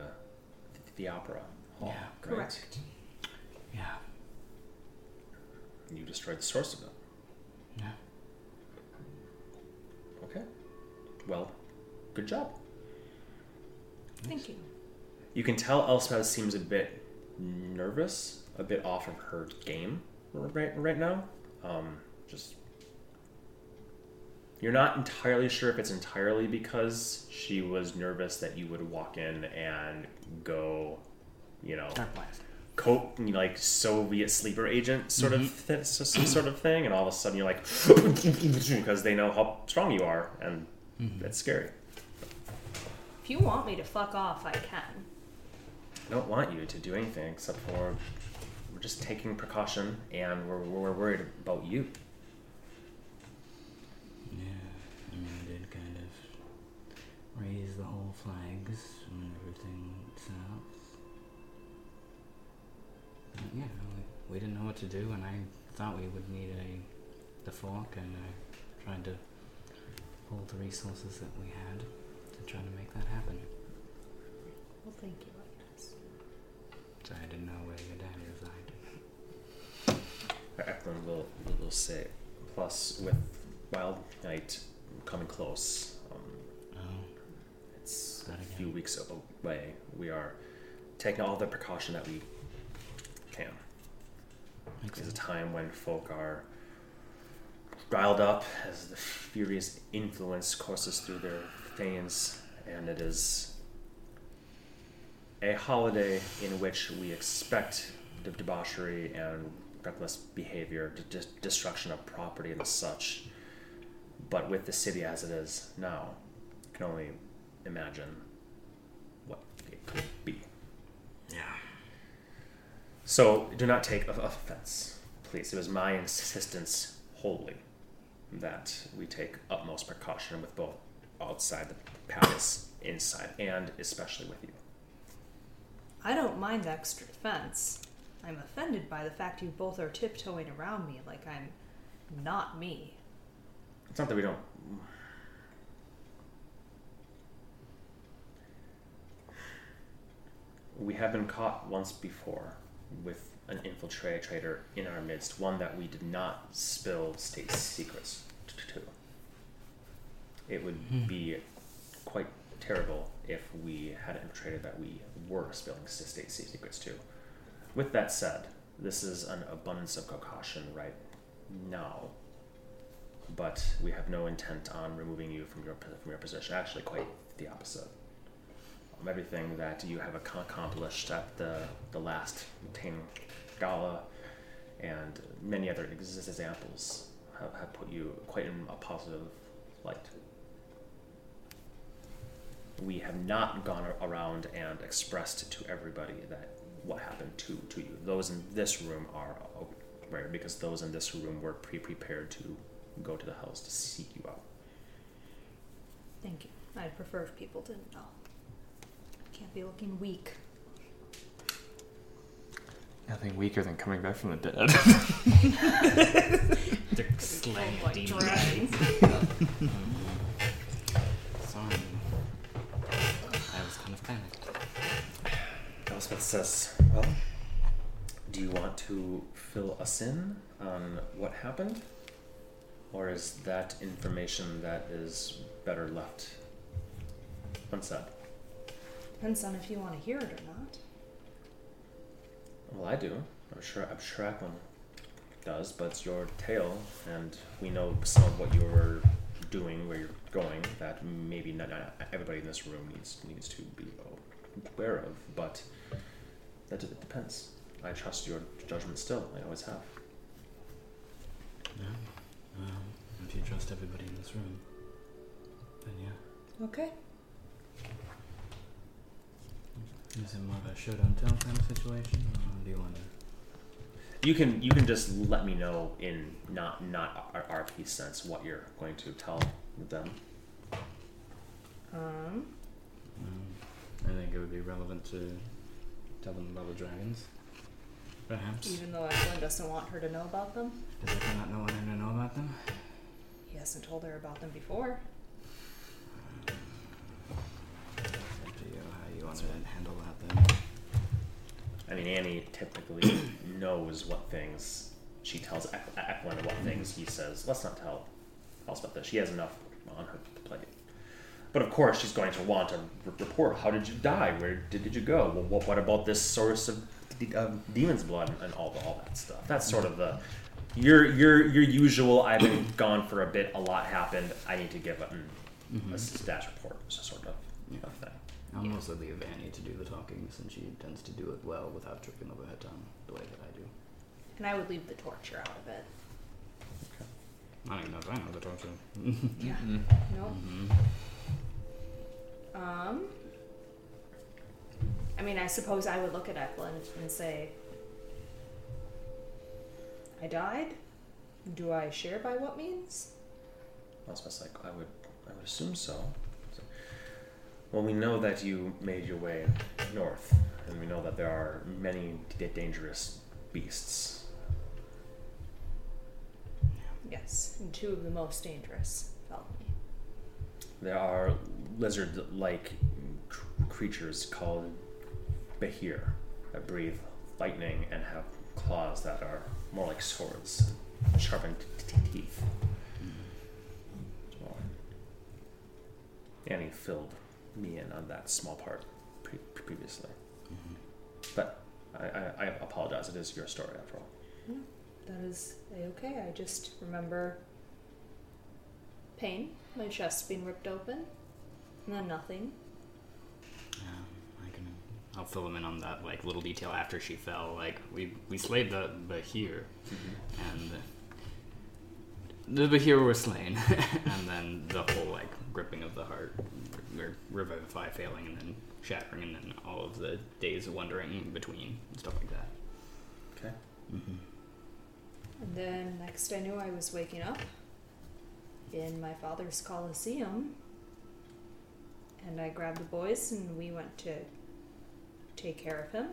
the opera hall. Yeah. right? Correct. Yeah. You destroyed the source of it. Yeah. Okay. Well, good job. Thank you. You can tell Elspeth seems a bit nervous, a bit off of her game right right now. Um, just you're not entirely sure if it's entirely because she was nervous that you would walk in and go, you know, Start blast. Coat you know, like Soviet sleeper agent sort of mm-hmm. th- some sort of thing, and all of a sudden you're like because they know how strong you are, and mm-hmm. that's scary. If you want me to fuck off, I can. I don't want you to do anything except for we're just taking precaution and we're, we're worried about you. Yeah. I mean, I did kind of raise the whole flags when everything south. But yeah, we, we didn't know what to do, and I thought we would need a the fork, and I tried to pull the resources that we had to try to make that happen. Well, thank you, Agnes. So I didn't know where your dad resided. Eklund will, will say. Plus, with Wild Night coming close, um, Oh, it's a few weeks away. We are taking all the precaution that we can. It's a time when folk are riled up as the furious influence courses through their veins, and it is a holiday in which we expect de- debauchery and reckless behavior, destruction of property and such. But with the city as it is now, you can only imagine what it could be. Yeah. So do not take offense, please. It was my insistence wholly that we take utmost precaution with both outside the palace, inside, and especially with you. I don't mind the extra defense. I'm offended by the fact you both are tiptoeing around me like I'm not me. It's not that we don't. We have been caught once before with an infiltrator in our midst, one that we did not spill state secrets to. It would hmm. be quite terrible if we had an infiltrator that we were spilling state secrets to. With that said, this is an abundance of caution right now but we have no intent on removing you from your from your position. Actually, quite the opposite. Everything that you have accomplished at the the last Tang Gala and many other examples have, have put you quite in a positive light. We have not gone around and expressed to everybody that what happened to, to you. Those in this room are aware because those in this room were pre prepared to go to the house to seek you out. Thank you. I'd prefer if people didn't know. Can't be looking weak. Nothing weaker than coming back from the dead. They're slaying Like demons. Sorry. I was kind of panicked. Elspeth says, Well, do you want to fill us in on what happened? Or is that information that is better left unsaid? Depends on if you want to hear it or not. Well, I do. I'm sure, I'm sure Eklund does, but it's your tale, and we know some of what you're doing, where you're going, that maybe not, not everybody in this room needs needs to be aware of, but that it depends. I trust your judgment still. I always have. Yeah. Um, if you trust everybody in this room, then yeah. Okay. Is it more of a show don't tell kind of situation, or do you want to? You can you can just let me know in not not our RP sense what you're going to tell them. Um. Um, I think it would be relevant to tell them about the dragons. Perhaps. Even though Evelyn doesn't want her to know about them, Does it not know wanting to know about them? he hasn't told her about them before. It's up to to handle that then. I mean, Annie typically knows what things she tells Ek- Eklund what things he says. Let's not tell Elspeth this. She has enough on her plate. But of course, she's going to want a r- report. How did you die? Where did, did you go? Well, what, what about this source of demon's blood and all the, all that stuff? That's sort of the your your your usual. I've been gone for a bit. A lot happened. I need to give a, Mm-hmm. a status report. Sort of, Yeah. of thing. I'll mostly leave Annie to do the talking since she tends to do it well without tripping over her tongue the way that I do. And I would leave the torture out of it. I don't even know if I know the torture. Yeah. Nope. mm-hmm. Um. I mean, I suppose I would look at Eklund and say, I died? Do I share by what means? Elspeth's like, I would, I would assume so. So- Well, we know that you made your way north, and we know that there are many d- dangerous beasts. Yes, and two of the most dangerous felt me. There are lizard-like cr- creatures called Behir that breathe lightning and have claws that are more like swords, sharpened t- t- teeth. Mm. Well, Annie filled me in on that small part pre- previously. Mm-hmm. But I, I, I apologize. It is your story after all. That is a okay. I just remember pain, my chest being ripped open, and then nothing. Yeah, I can. I'll fill them in on that like little detail after she fell. Like we we slayed the Behir, mm-hmm. and the Behir were slain, and then the whole like gripping of the heart, or revivify failing, and then shattering, and then all of the days of wandering in between and stuff like that. Okay. Mm-hmm. And then next I knew I was waking up in my father's coliseum. And I grabbed the boys and we went to take care of him.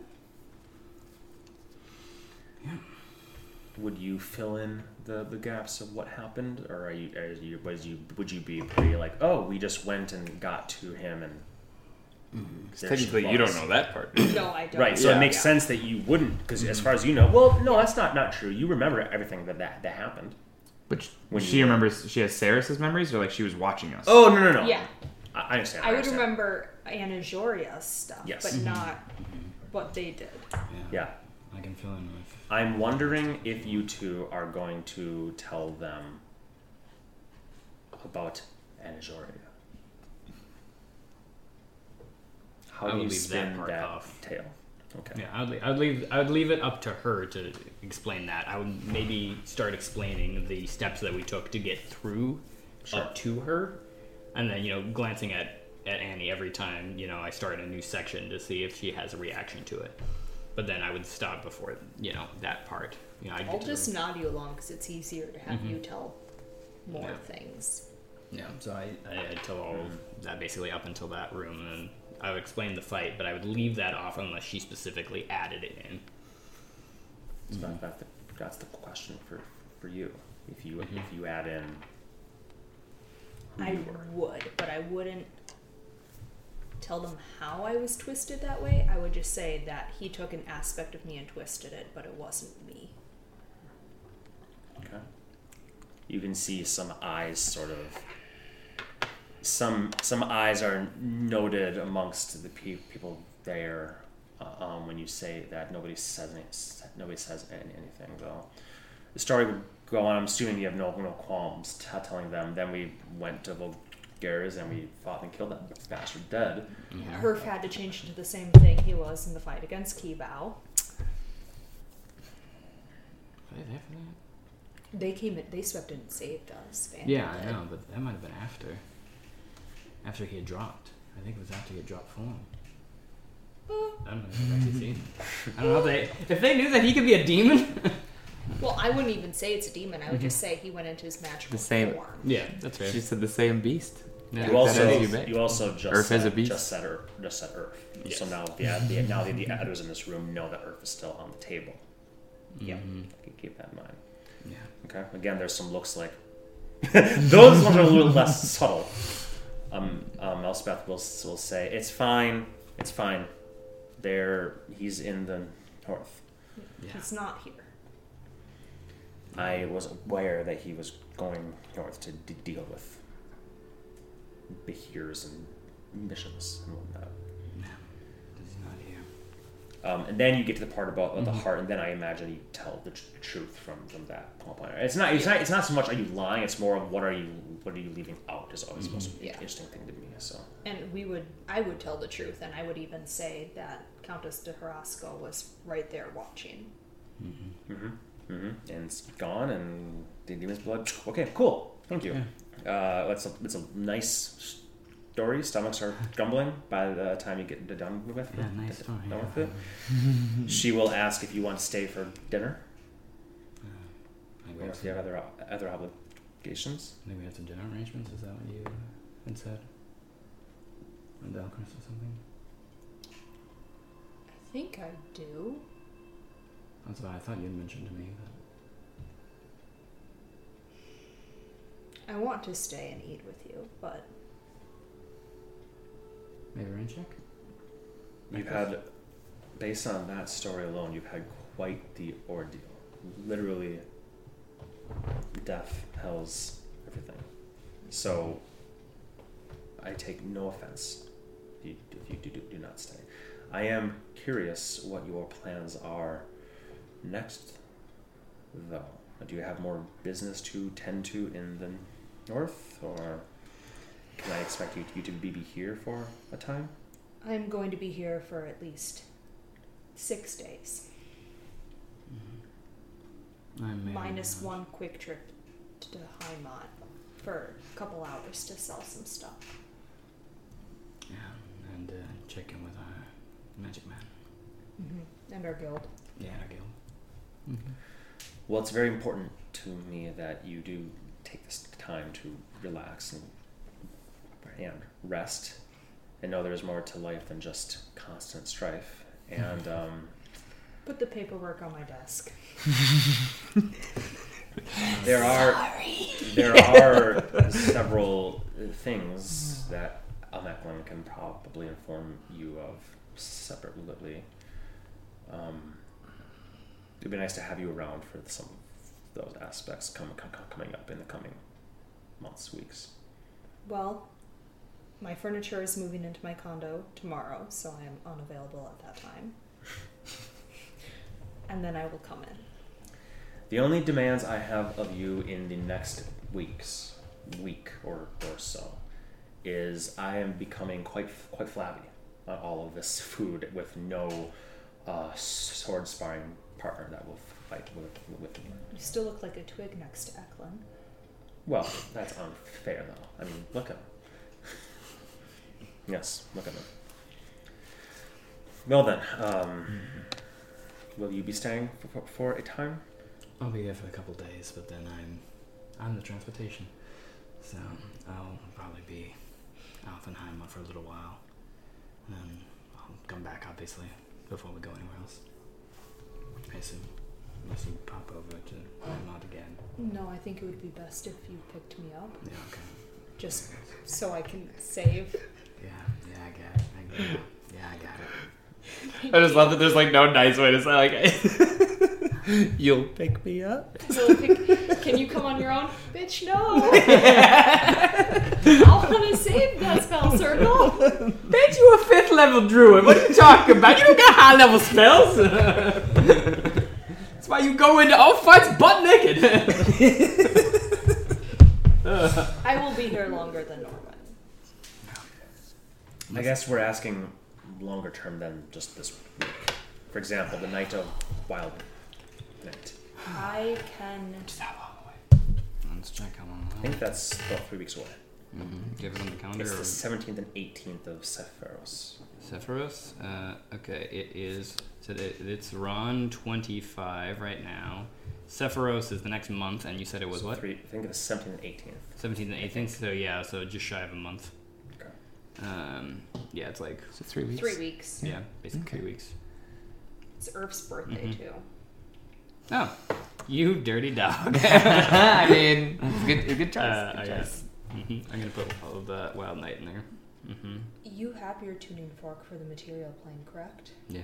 Would you fill in the, the gaps of what happened, or are you, are you, was you would you be pretty like, oh, we just went and got to him and there she Technically, you don't know that part. No, I don't. Right, so Yeah. it makes Yeah. sense that you wouldn't, because as far as you know, well, no, that's not not true. You remember everything that that, that happened. But When she you- remembers, she has Saris's memories, or like she was watching us. Oh no no no. Yeah. I, I understand. I would understand. remember Anajoria's stuff, Yes. but Mhm. not what they did. Yeah. Yeah, I can fill in with. I'm wondering if you two are going to tell them about Anajoria. How I do would you leave that spin part that off. tail? Okay. Yeah, I'd leave, I'd leave I'd leave it up to her to explain that. I would maybe start explaining the steps that we took to get through uh, Sure. up to her, and then you know glancing at at Annie every time you know I start a new section to see if she has a reaction to it. But then I would stop before you know that part. You know, I'd I'll get to just nod you along because it's easier to have Mhm. you tell more Yeah. things. Yeah, so I, I, I'd tell all of that basically up until that room, and then I would explain the fight, but I would leave that off unless she specifically added it in. So Mm-hmm. that, that, that's the question for, for you. If you Mm-hmm. if you add in I you were. would, but I wouldn't tell them how I was twisted that way. I would just say that he took an aspect of me and twisted it, but it wasn't me. Okay. You can see some eyes sort of. Some some eyes are noted amongst the pe- people there uh, um, when you say that nobody says any, nobody says any, anything though. The story would go on. I'm assuming you have no no qualms t- telling them. Then we went to Vulgaris and we fought and killed that bastard dead. Yeah. Herf had to change into the same thing he was in the fight against Kibao. Were they there for that? They came in, they swept in and saved us. Van Yeah, did. I know, but that might have been after. After he had dropped. I think it was after he had dropped form. I don't know. I've actually seen. I don't know if they if they knew that he could be a demon. Well, I wouldn't even say it's a demon. I would just say he went into his magical The same- form. yeah, that's fair. She said the same beast. Yeah. You also as you you also just Earth said, is a beast. just said Earth just said Earth. So now the, the now the, the adders in this room know that Earth is still on the table. Yeah. Mhm. Keep that in mind. Yeah. Okay. Again, there's some looks like those ones are a little less subtle. Um, um, Elspeth will will say it's fine. It's fine. There, he's in the north. Yeah. He's not here. I was aware that he was going north to d- deal with behirs and missions and whatnot. No. He's not here. Um, and then you get to the part about, about Mhm. the heart, and then I imagine you tell the tr- truth from from that point. It's not it's not it's not so much are you lying. It's more of what are you what are you leaving out is always the most Yeah. interesting thing to me. So And we would, I would tell the truth, and I would even say that Countess de Harasco was right there watching. Mm-hmm. Mm-hmm, and it's gone, and the demon's blood. Okay, cool. Thank you. Uh, it's a it's a nice story. Stomachs are grumbling by the time you get done with it. Yeah, nice story. Done yeah. with it. She will ask if you want to stay for dinner, Uh, I think we or have if you have other other obligations. Maybe we have some dinner arrangements. Is that what you had said? On Dalcris or something? I think I do. That's what I thought you had mentioned to me. But I want to stay and eat with you, but maybe rain check. You've had, based on that story alone, you've had quite the ordeal. Literally, death, hell's everything. So, I take no offense if you, if you do, do, do not stay. I am curious what your plans are next, though. Do you have more business to tend to in the north, or can I expect you, you to be be here for a time? I'm going to be here for at least six days, I may minus not. one quick trip to Heimat for a couple hours to sell some stuff. Yeah, and uh, check in with our magic man. Mm-hmm. And our guild. Yeah, our guild. Mm-hmm. Well, it's very important to me that you do take this time to relax and, and rest and know there's more to life than just constant strife. And um, Put the paperwork on my desk. there are there are several things that Almecklin can probably inform you of separately. Um, it'd be nice to have you around for some of those aspects com- com- com- coming up in the coming months, weeks. Well, my furniture is moving into my condo tomorrow, so I am unavailable at that time. and then I will come in. The only demands I have of you in the next weeks, week or, or so, is I am becoming quite quite flabby on all of this food with no uh, sword sparring partner that will fight with, with me. You still look like a twig next to Eklund. Well, that's unfair though. I mean, look at him. Yes, look at him. Well then, um, will you be staying for, for, for a time? I'll be here for a couple days, but then I'm I'm the transportation, so I'll probably be out in Heimat for a little while, and then I'll come back obviously before we go anywhere else. I assume. Unless you pop over to Mod again. No, I think it would be best if you picked me up, Yeah, okay. just so I can save. Yeah, yeah, I got it. I got it. Yeah, I got it. I just love that there's like no nice way to say like you'll pick me up. So pick, can you come on your own? Bitch, no. I want to save that spell circle. Bet you a fifth level druid. What are you talking about? You don't got high level spells. That's why you go into all fights butt naked. I will be here longer than Norman. I guess we're asking longer term than just this week. For example, the night of Wild Night. I can. Let's check how long. I think that's about three weeks away. Mm-hmm. Give it on the calendar. It's or- the 17th and 18th of Sephiros. Sephiroth. Uh, okay, it is. Today, it's Ron twenty five right now. Sephiroth is the next month, and you said it was So what? Three, I think it's 17th and 18th. Seventeenth and eighteenth. So yeah, so just shy of a month. Okay. Um, yeah, it's like Is it three weeks? Three weeks. yeah, basically Okay. three weeks. It's Earth's birthday Mhm. too. Oh, you dirty dog. I mean, good, good choice. Uh, good yeah. choice. hmm I'm gonna put all of the Wild Night in there. hmm You have your tuning fork for the material plane, correct? Yeah.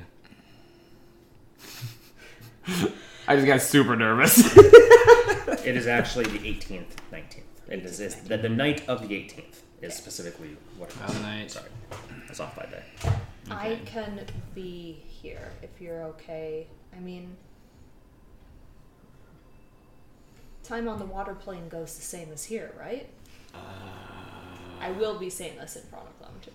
I just got super nervous. It is actually the 18th, 19th. It is it's the, the night of the 18th is specifically what it is. Wild Night. Sorry, I was off by day. I can be here if you're okay. I mean, time on the water plane goes the same as here, right? Uh, I will be saying this in front of them too.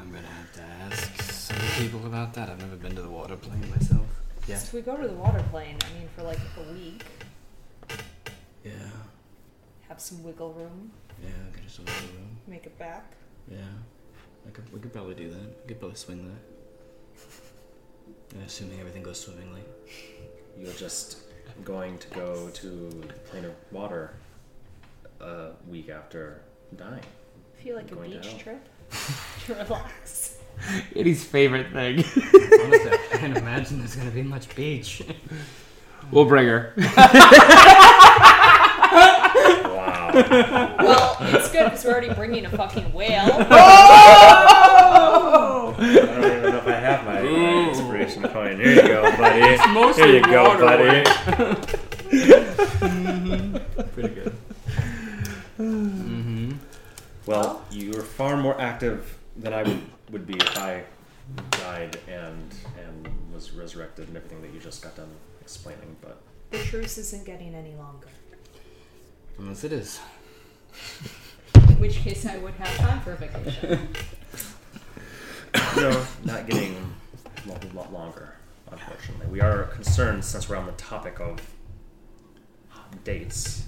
I'm gonna have to ask some people about that. I've never been to the water plane myself. Yeah. So if we go to the water plane, I mean, for like a week, Yeah. have some wiggle room, Yeah. Get us a little room. make it back. Yeah. I could, we could probably do that. We could probably swing that. Yeah, assuming everything goes swimmingly. You're just going to go to the plane of water a week after dying. I feel like a Going beach down. trip to relax. Eddie's favorite thing. Honestly, I can't imagine there's gonna be much beach. We'll bring her. Wow. well, it's good because we're already bringing a fucking whale. Oh! I don't even know if I have my, my inspiration coin. Here you go, buddy. mostly Here you go, water. buddy. Pretty good. mm-hmm. Well, you were far more active than I would, would be if I died and and was resurrected and everything that you just got done explaining. But The truce isn't getting any longer. Unless it is. In which case, I would have time for a vacation. no, not getting a lot, lot longer, unfortunately. We are concerned since we're on the topic of dates.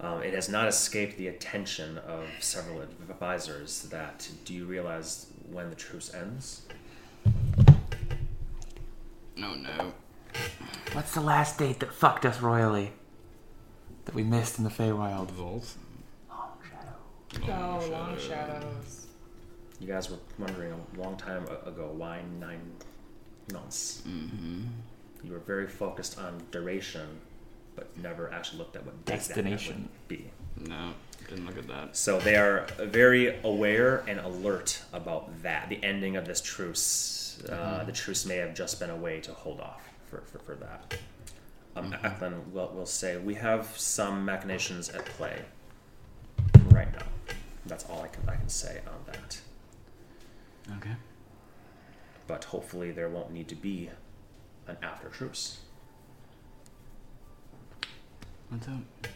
Um, it has not escaped the attention of several advisors that do you realize when the truce ends? No, no. What's the last date that fucked us royally? That we missed in the Feywild? Vault. Long Shadow. Oh, long shadows. You guys were wondering a long time ago why nine months. Mm-hmm. You were very focused on duration, but never actually looked at what date that- that Destination. would be. No, didn't look at that. So they are very aware and alert about that. The ending of this truce. Uh, the truce may have just been a way to hold off for, for, for that. Um, Eklund will, will say, We have some machinations at play right now. That's all I can, I can say on that. Okay. But hopefully, there won't need to be an after truce. Hope.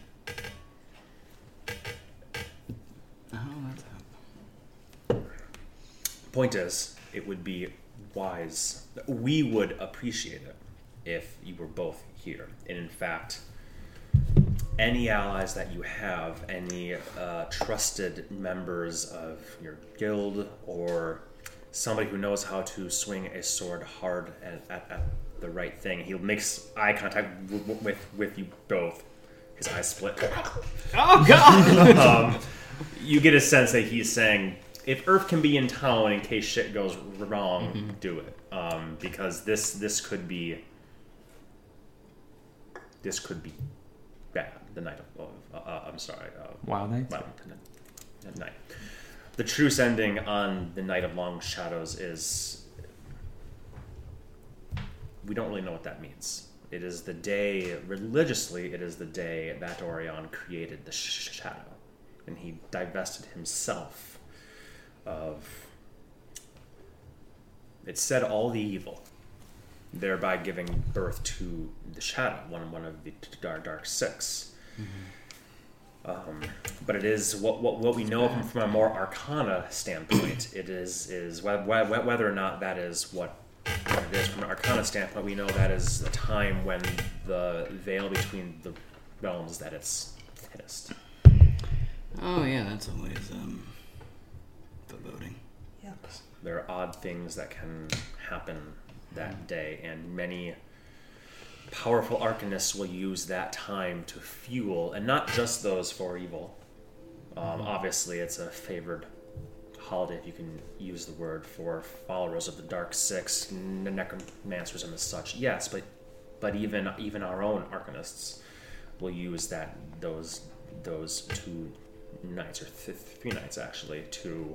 Oh, let's. Point is, it would be wise. We would appreciate it if you were both here. And in fact, any allies that you have, any uh, trusted members of your guild, or somebody who knows how to swing a sword hard and at, at the right thing, he makes eye contact w- w- with with you both. His eyes split. Oh God! um, you get a sense that he's saying, if Earth can be in town in case shit goes wrong, do it. Um, because this this could be this could be bad. The night of, uh, uh, I'm sorry, uh, Wild Nights? Wild Night. The truce ending on the night of long shadows is we don't really know what that means. It is the day religiously. It is the day that Orion created the sh- shadow, and he divested himself of. It said all the evil, thereby giving birth to the shadow, one one of the dark dark 6 Um, but it is what, what, what we know from, from a more arcana standpoint. It is is whe- whe- whether or not that is what what it is from an arcana standpoint. We know that is a time when the veil between the realms that it's thinnest. Oh yeah, that's always um foreboding. Yep. There are odd things that can happen that day, and many powerful arcanists will use that time to fuel, and not just those for evil. Um, obviously, it's a favored holiday, if you can use the word, for followers of the Dark Six, necromancers, and such. Yes, but but even even our own arcanists will use that those those two nights or th- three nights actually to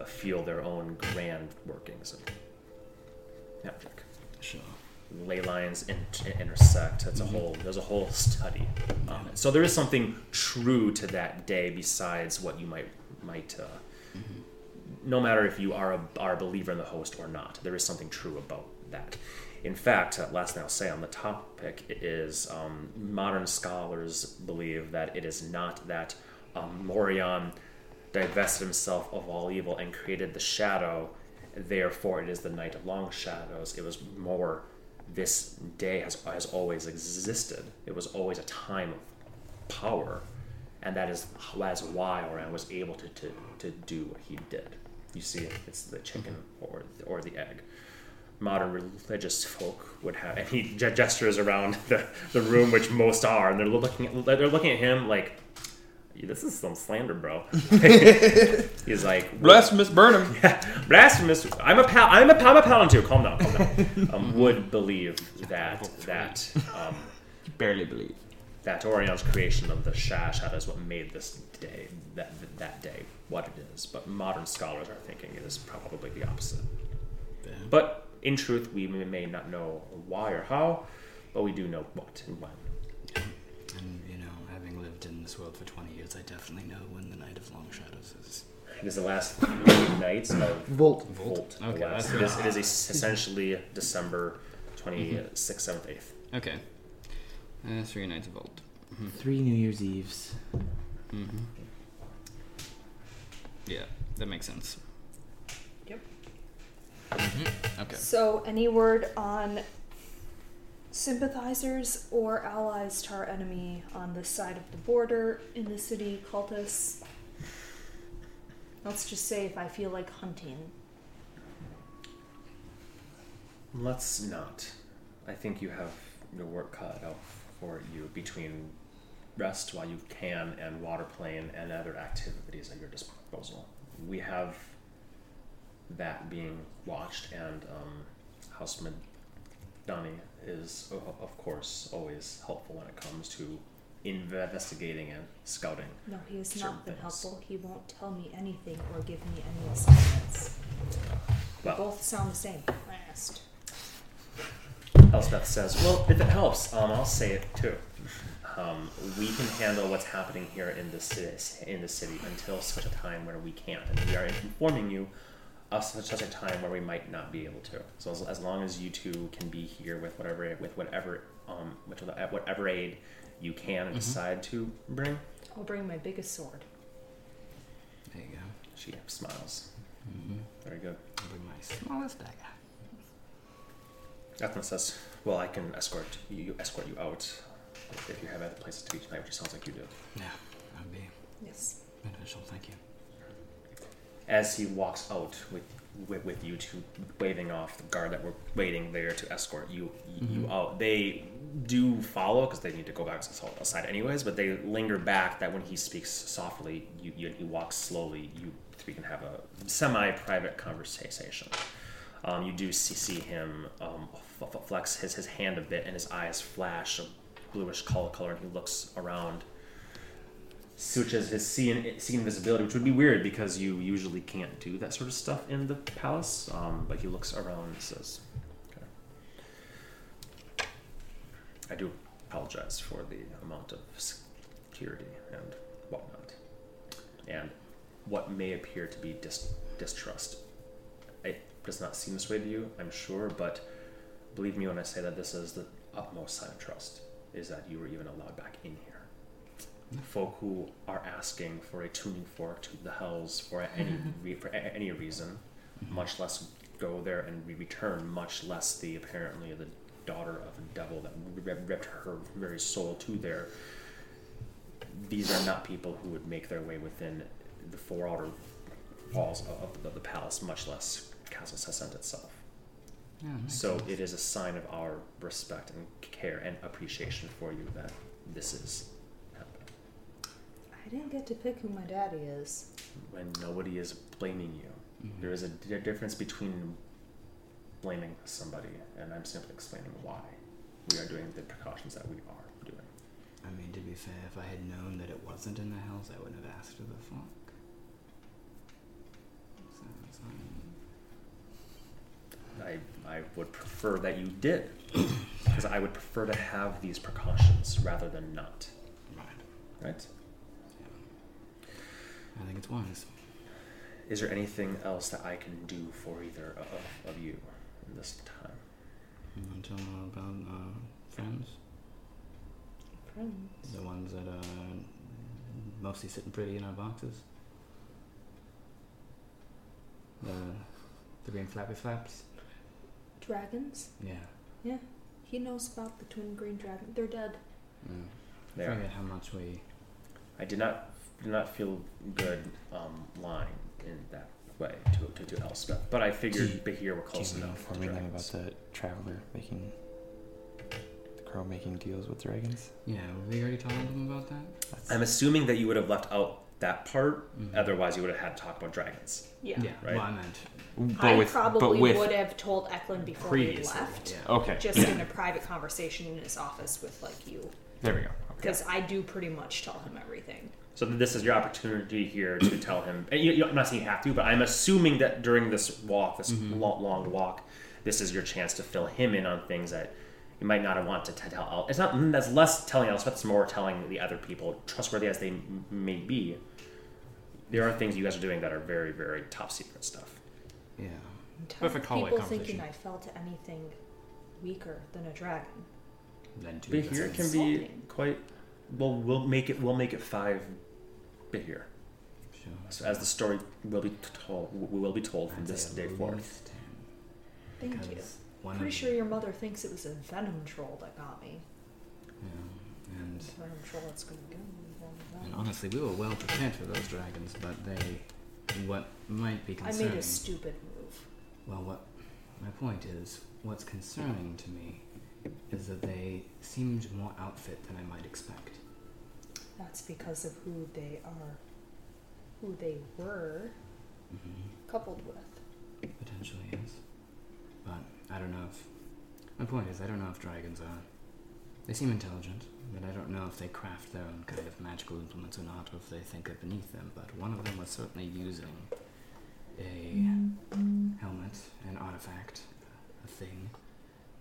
uh, feel their own grand workings of magic. Sure. Ley lines in- intersect. It's a whole. There's a whole study on it. So there is something true to that day besides what you might might. Uh, No matter if you are a, are a believer in the host or not, there is something true about that. In fact, uh, last thing I'll say on the topic is um, modern scholars believe that it is not that um, Aureon divested himself of all evil and created the shadow. Therefore, it is the night of long shadows. It was more this day has, has always existed. It was always a time of power, and that is that's why Aureon was able to, to, to do what he did. You see, it's the chicken or or the egg. Modern religious folk would have, and he gestures around the, the room, which most are, and they're looking they're looking at him like, "This is some slander, bro." He's like, Blasphemous Burnham. blasphemous. I'm a pal. I'm a, I'm a paladin too. Calm down. Calm down. Um, would believe that that um, Barely believe. that Aureon's creation of the Sha Shadow is what made this day that that day what it is. But modern scholars are thinking it is probably the opposite. But in truth, we may not know why or how, but we do know what and when. And you know, having lived in this world for 20 years, I definitely know when the Night of Long Shadows is. It is the last three nights of Vult. Vult. the Okay, last- that's it is, it is essentially December 26th, 7th, 8th. Okay. Uh, three nights of old. Three New Year's Eves. Mm-hmm. Yeah, that makes sense. Yep. Okay. So, any word on sympathizers or allies to our enemy on this side of the border in the city, cultists? Let's just say if I feel like hunting. Let's not. I think you have your work cut out for you between rest while you can and water playing and other activities at your disposal. We have that being watched, and um, House Medani is, of course, always helpful when it comes to investigating and scouting. No, he has not been things. helpful. He won't tell me anything or give me any assignments. Well, both sound the same. Last. Elspeth says, "Well, if it helps, um, I'll say it too. Um, we can handle what's happening here in the city, in the city until such a time where we can't, and we are informing you of such, such a time where we might not be able to. So as, as long as you two can be here with whatever with whatever um with whatever aid you can and decide to bring." I'll bring my biggest sword. There you go. She smiles. Mm-hmm. Very good. I'll bring my smallest dagger. Ethna says, "Well, I can escort you escort you out if you have other places to be tonight, which sounds like you do." Yeah, that'd be Yes. beneficial. Thank you. As he walks out with with, with you two waving off the guard that were waiting there to escort you you out. They do follow because they need to go back outside anyways but they linger back that when he speaks softly you, you he walks slowly you three can have a semi-private conversation. Um, you do see, see him um, flex his, his hand a bit and his eyes flash a bluish color color, and he looks around, switches his seeing seeing visibility, which would be weird because you usually can't do that sort of stuff in the palace. Um, but he looks around and says, okay. "I do apologize for the amount of security and whatnot, and what may appear to be dis- distrust. It does not seem this way to you, I'm sure, but believe me when I say that this is the utmost sign of trust, is that you were even allowed back in here. Folk who are asking for a tuning fork to the hells for any mm-hmm. re- for a- any reason, mm-hmm. much less go there and re- return, much less the apparently the daughter of a devil that rip- ripped her very soul to there. These are not people who would make their way within the four outer walls of, of the, palace, much less Castle Sessent itself. Yeah, makes So sense. it is a sign of our respect and care and appreciation for you that this is didn't get to pick who my daddy is. When nobody is blaming you, Mhm. there is a difference between blaming somebody and I'm simply explaining why we are doing the precautions that we are doing. I mean, to be fair, if I had known that it wasn't in the hells, I wouldn't have asked for the flock. So it's um, I, I would prefer that you did, because I would prefer to have these precautions rather than not, right. right? I think it's wise. Is there anything else that I can do for either of, of you in this time? You want to tell them about uh, friends? Friends. The ones that are mostly sitting pretty in our boxes? The, the green flappy flaps? Dragons? Yeah. Yeah. He knows about the twin green dragon. They're dead. yeah. There. I forget how much we. I did not did not feel good um, lying in that way to, to, to Elspeth, but I figured Behir were close Do you enough. inform to them about dragons. the traveler making the crow making deals with dragons? Yeah, were we already told them about that? That's, I'm assuming that you would have left out that part. Mhm. Otherwise, you would have had to talk about dragons. Yeah. Yeah, Right. well, I meant. but I with, probably but with would have told Eklund before we Previously, left. Yeah. okay, Just yeah, in a private conversation in his office with like you. there we go. Okay. Because I do pretty much tell him everything. So this is your opportunity here to tell him. And you, you, I'm not saying you have to, but I'm assuming that during this walk, this Mhm. long, long walk, this is your chance to fill him in on things that you might not have wanted to tell. El- It's not mm, that's less telling Elspeth, it's more telling the other people, trustworthy as they may be. There are things you guys are doing that are very, very top secret stuff. Yeah. Perfect hallway people thinking conversation. I felt anything weaker than a dragon. Then two. Behir That's can be quite. Well, we'll make it. We'll make it five. Behir, Sure. so as the story will be told, we will be told from this day at forth. Thank you. because One Pretty sure your mother thinks it was a venom troll that got me. Yeah, and Venom troll that's gonna go. and honestly, we were well prepared for those dragons, but they, what might be I made a stupid move. Well, what my point is, what's concerning to me is that they seemed more outfit than I might expect. That's because of who they are, who they were Mm-hmm. coupled with. Potentially, yes. But I don't know if. My point is, I don't know if dragons are. They seem intelligent, but I don't know if they craft their own kind of magical implements or not, or if they think are beneath them. But one of them was certainly using a helmet, an artifact, a thing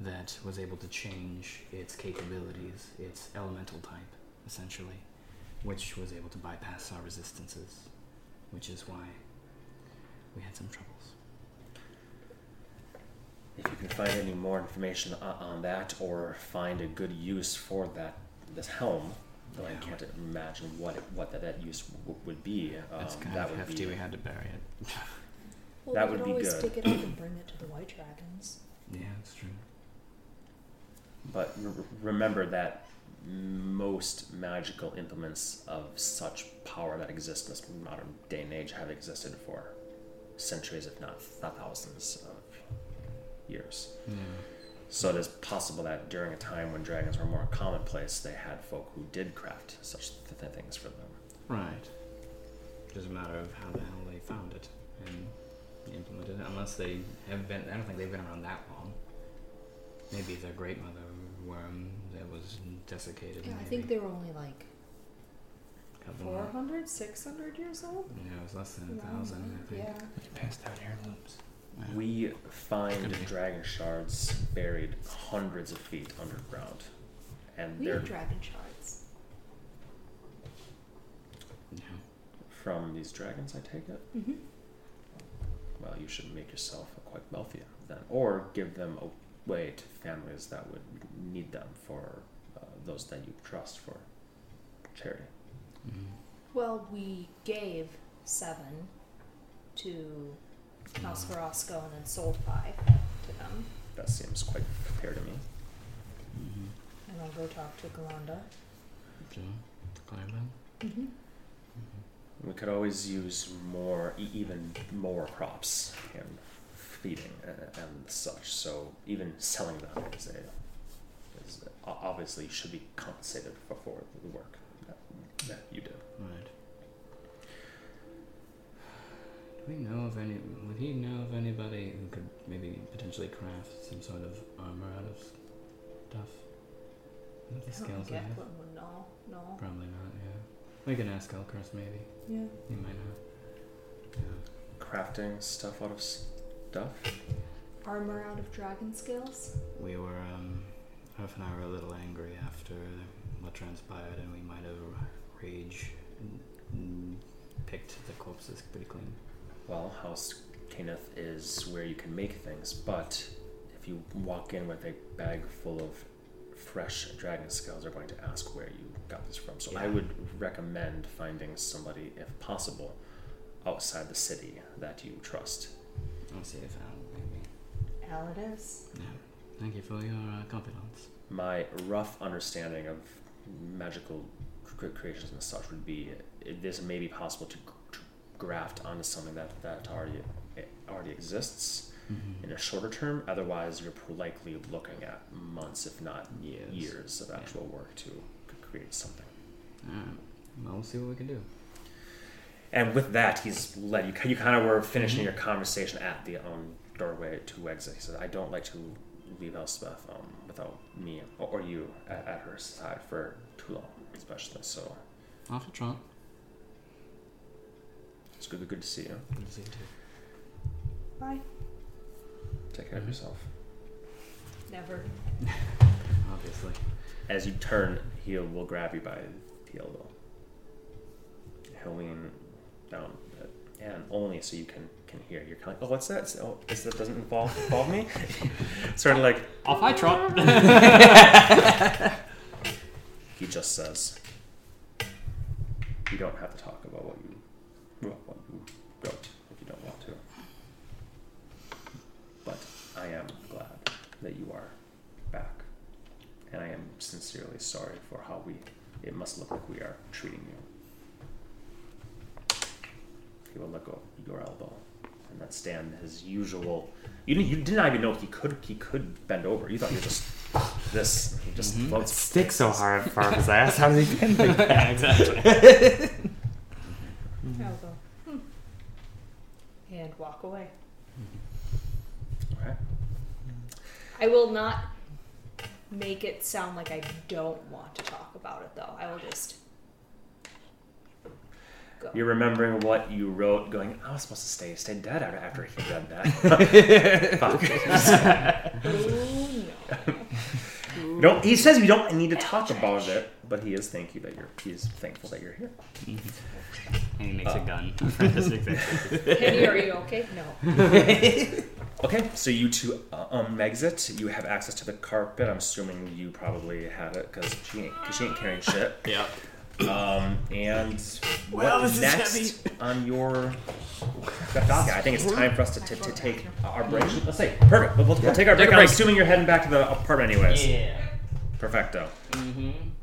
that was able to change its capabilities, its elemental type, essentially, which was able to bypass our resistances, which is why we had some troubles. If you can find any more information on, on that, or find a good use for that this helm, though I can't imagine what it, what that, that use w- would be. Um, It's kind that of would hefty. be We had to bury it. Well, That we would could be always good. dig it up and bring it to the white dragons. Yeah, that's true. But re- remember that most magical implements of such power that exist in this modern day and age have existed for centuries, if not, thousands of years. Yeah. So it is possible that during a time when dragons were more commonplace, they had folk who did craft such th- th- things for them. Right. Just a matter of how the hell they found it and implemented it. Unless they have been. I don't think they've been around that long. maybe their great mother worm that was desiccated. Yeah, I think they were only like Couple 400, 600 years old. Yeah, it was less than a thousand. I there. think. Yeah. We passed down heirlooms. We find dragon shards buried hundreds of feet underground, and We they're have dragon shards. Yeah. from these dragons. I take it. Mm-hmm. Well, you should make yourself quite wealthy then, or give them away to families that would need them for uh, those that you trust for charity. Mhm. Well, we gave seven to House Jorasco and then sold five to them. That seems quite fair to me. Mhm. And I'll go talk to Ghallanda. So, Clarabelle? Mm-hmm. We could always use more, e- even more crops and feeding and, and such. So even selling them is a, is o- obviously should be compensated for, for the work that, that you do. Right. Do we know of any? Would he know of anybody who could maybe potentially craft some sort of armor out of stuff? With the skills I have? Geklin would know. No. Probably not. Yeah. We can ask Elkaris maybe. Yeah. He might know. Yeah. Crafting stuff out of stuff. Armor out of dragon scales. We were um, Huff and I were a little angry after what transpired, and we might have rage and, and picked the corpses pretty clean. Well, House Cannith is where you can make things, but if you walk in with a bag full of fresh dragon scales, they're going to ask where you got this from. So I would recommend finding somebody, if possible, outside the city that you trust. I'll see if Al maybe. Al it is. Yeah. Thank you for your uh, confidence. My rough understanding of magical cre- creations and such would be it, this may be possible to, to graft onto something that, that already already exists Mm-hmm. in a shorter term. Otherwise, you're likely looking at months, if not Years. years, of Yeah. actual work to create something. Alright. Well, we'll see what we can do. And with that, he's led you. You kind of were finishing Mhm. your conversation at the um, doorway to exit. He said, "I don't like to leave Elspeth um, without me or, or you at, at her side for too long, especially. So Off to Trump. it's good, good to see you. Good to see you too. Bye. Take care of Mhm. yourself." Never. Obviously. As you turn, he will grab you by the elbow. He'll lean down a and only so you can can hear. You're kind of like, "Oh, what's that? So, oh, this that doesn't involve involve me." sort of like Off I trot. he just says, "You don't have to talk about what you well, what you wrote if you don't want to." But I am glad that you are back, and I am sincerely sorry for how we. It must look like we are treating you. He will let go of your elbow, and then stand his usual. You didn't, you did not even know he could he could bend over. You thought you were just this. He just Mhm. floats. Stick so hard far up his ass. How does he bend like that? yeah, exactly. I'll. Hmm. And walk away. Okay. I will not make it sound like I don't want to talk about it, though. I will just go. You're remembering what you wrote, going, I was supposed to stay stay dead after, after he read that. Fuck. oh no. no, he says we don't need to talk about it, but he is thank you that you're he's thankful that you're here. And he makes Uh. a gun. Fantastic thing. Penny, are you okay? No. Okay, so you two uh, um exit. You have access to the carpet. I'm assuming you probably had it because she ain't cause she ain't carrying shit. yeah. Um, and Well, what is next on your? I think it's time for us to, to, to take our break. Let's say perfect. We'll, we'll take our break. Take a I'm assuming you're heading back to the apartment anyways. Yeah. Perfecto. Mm-hmm.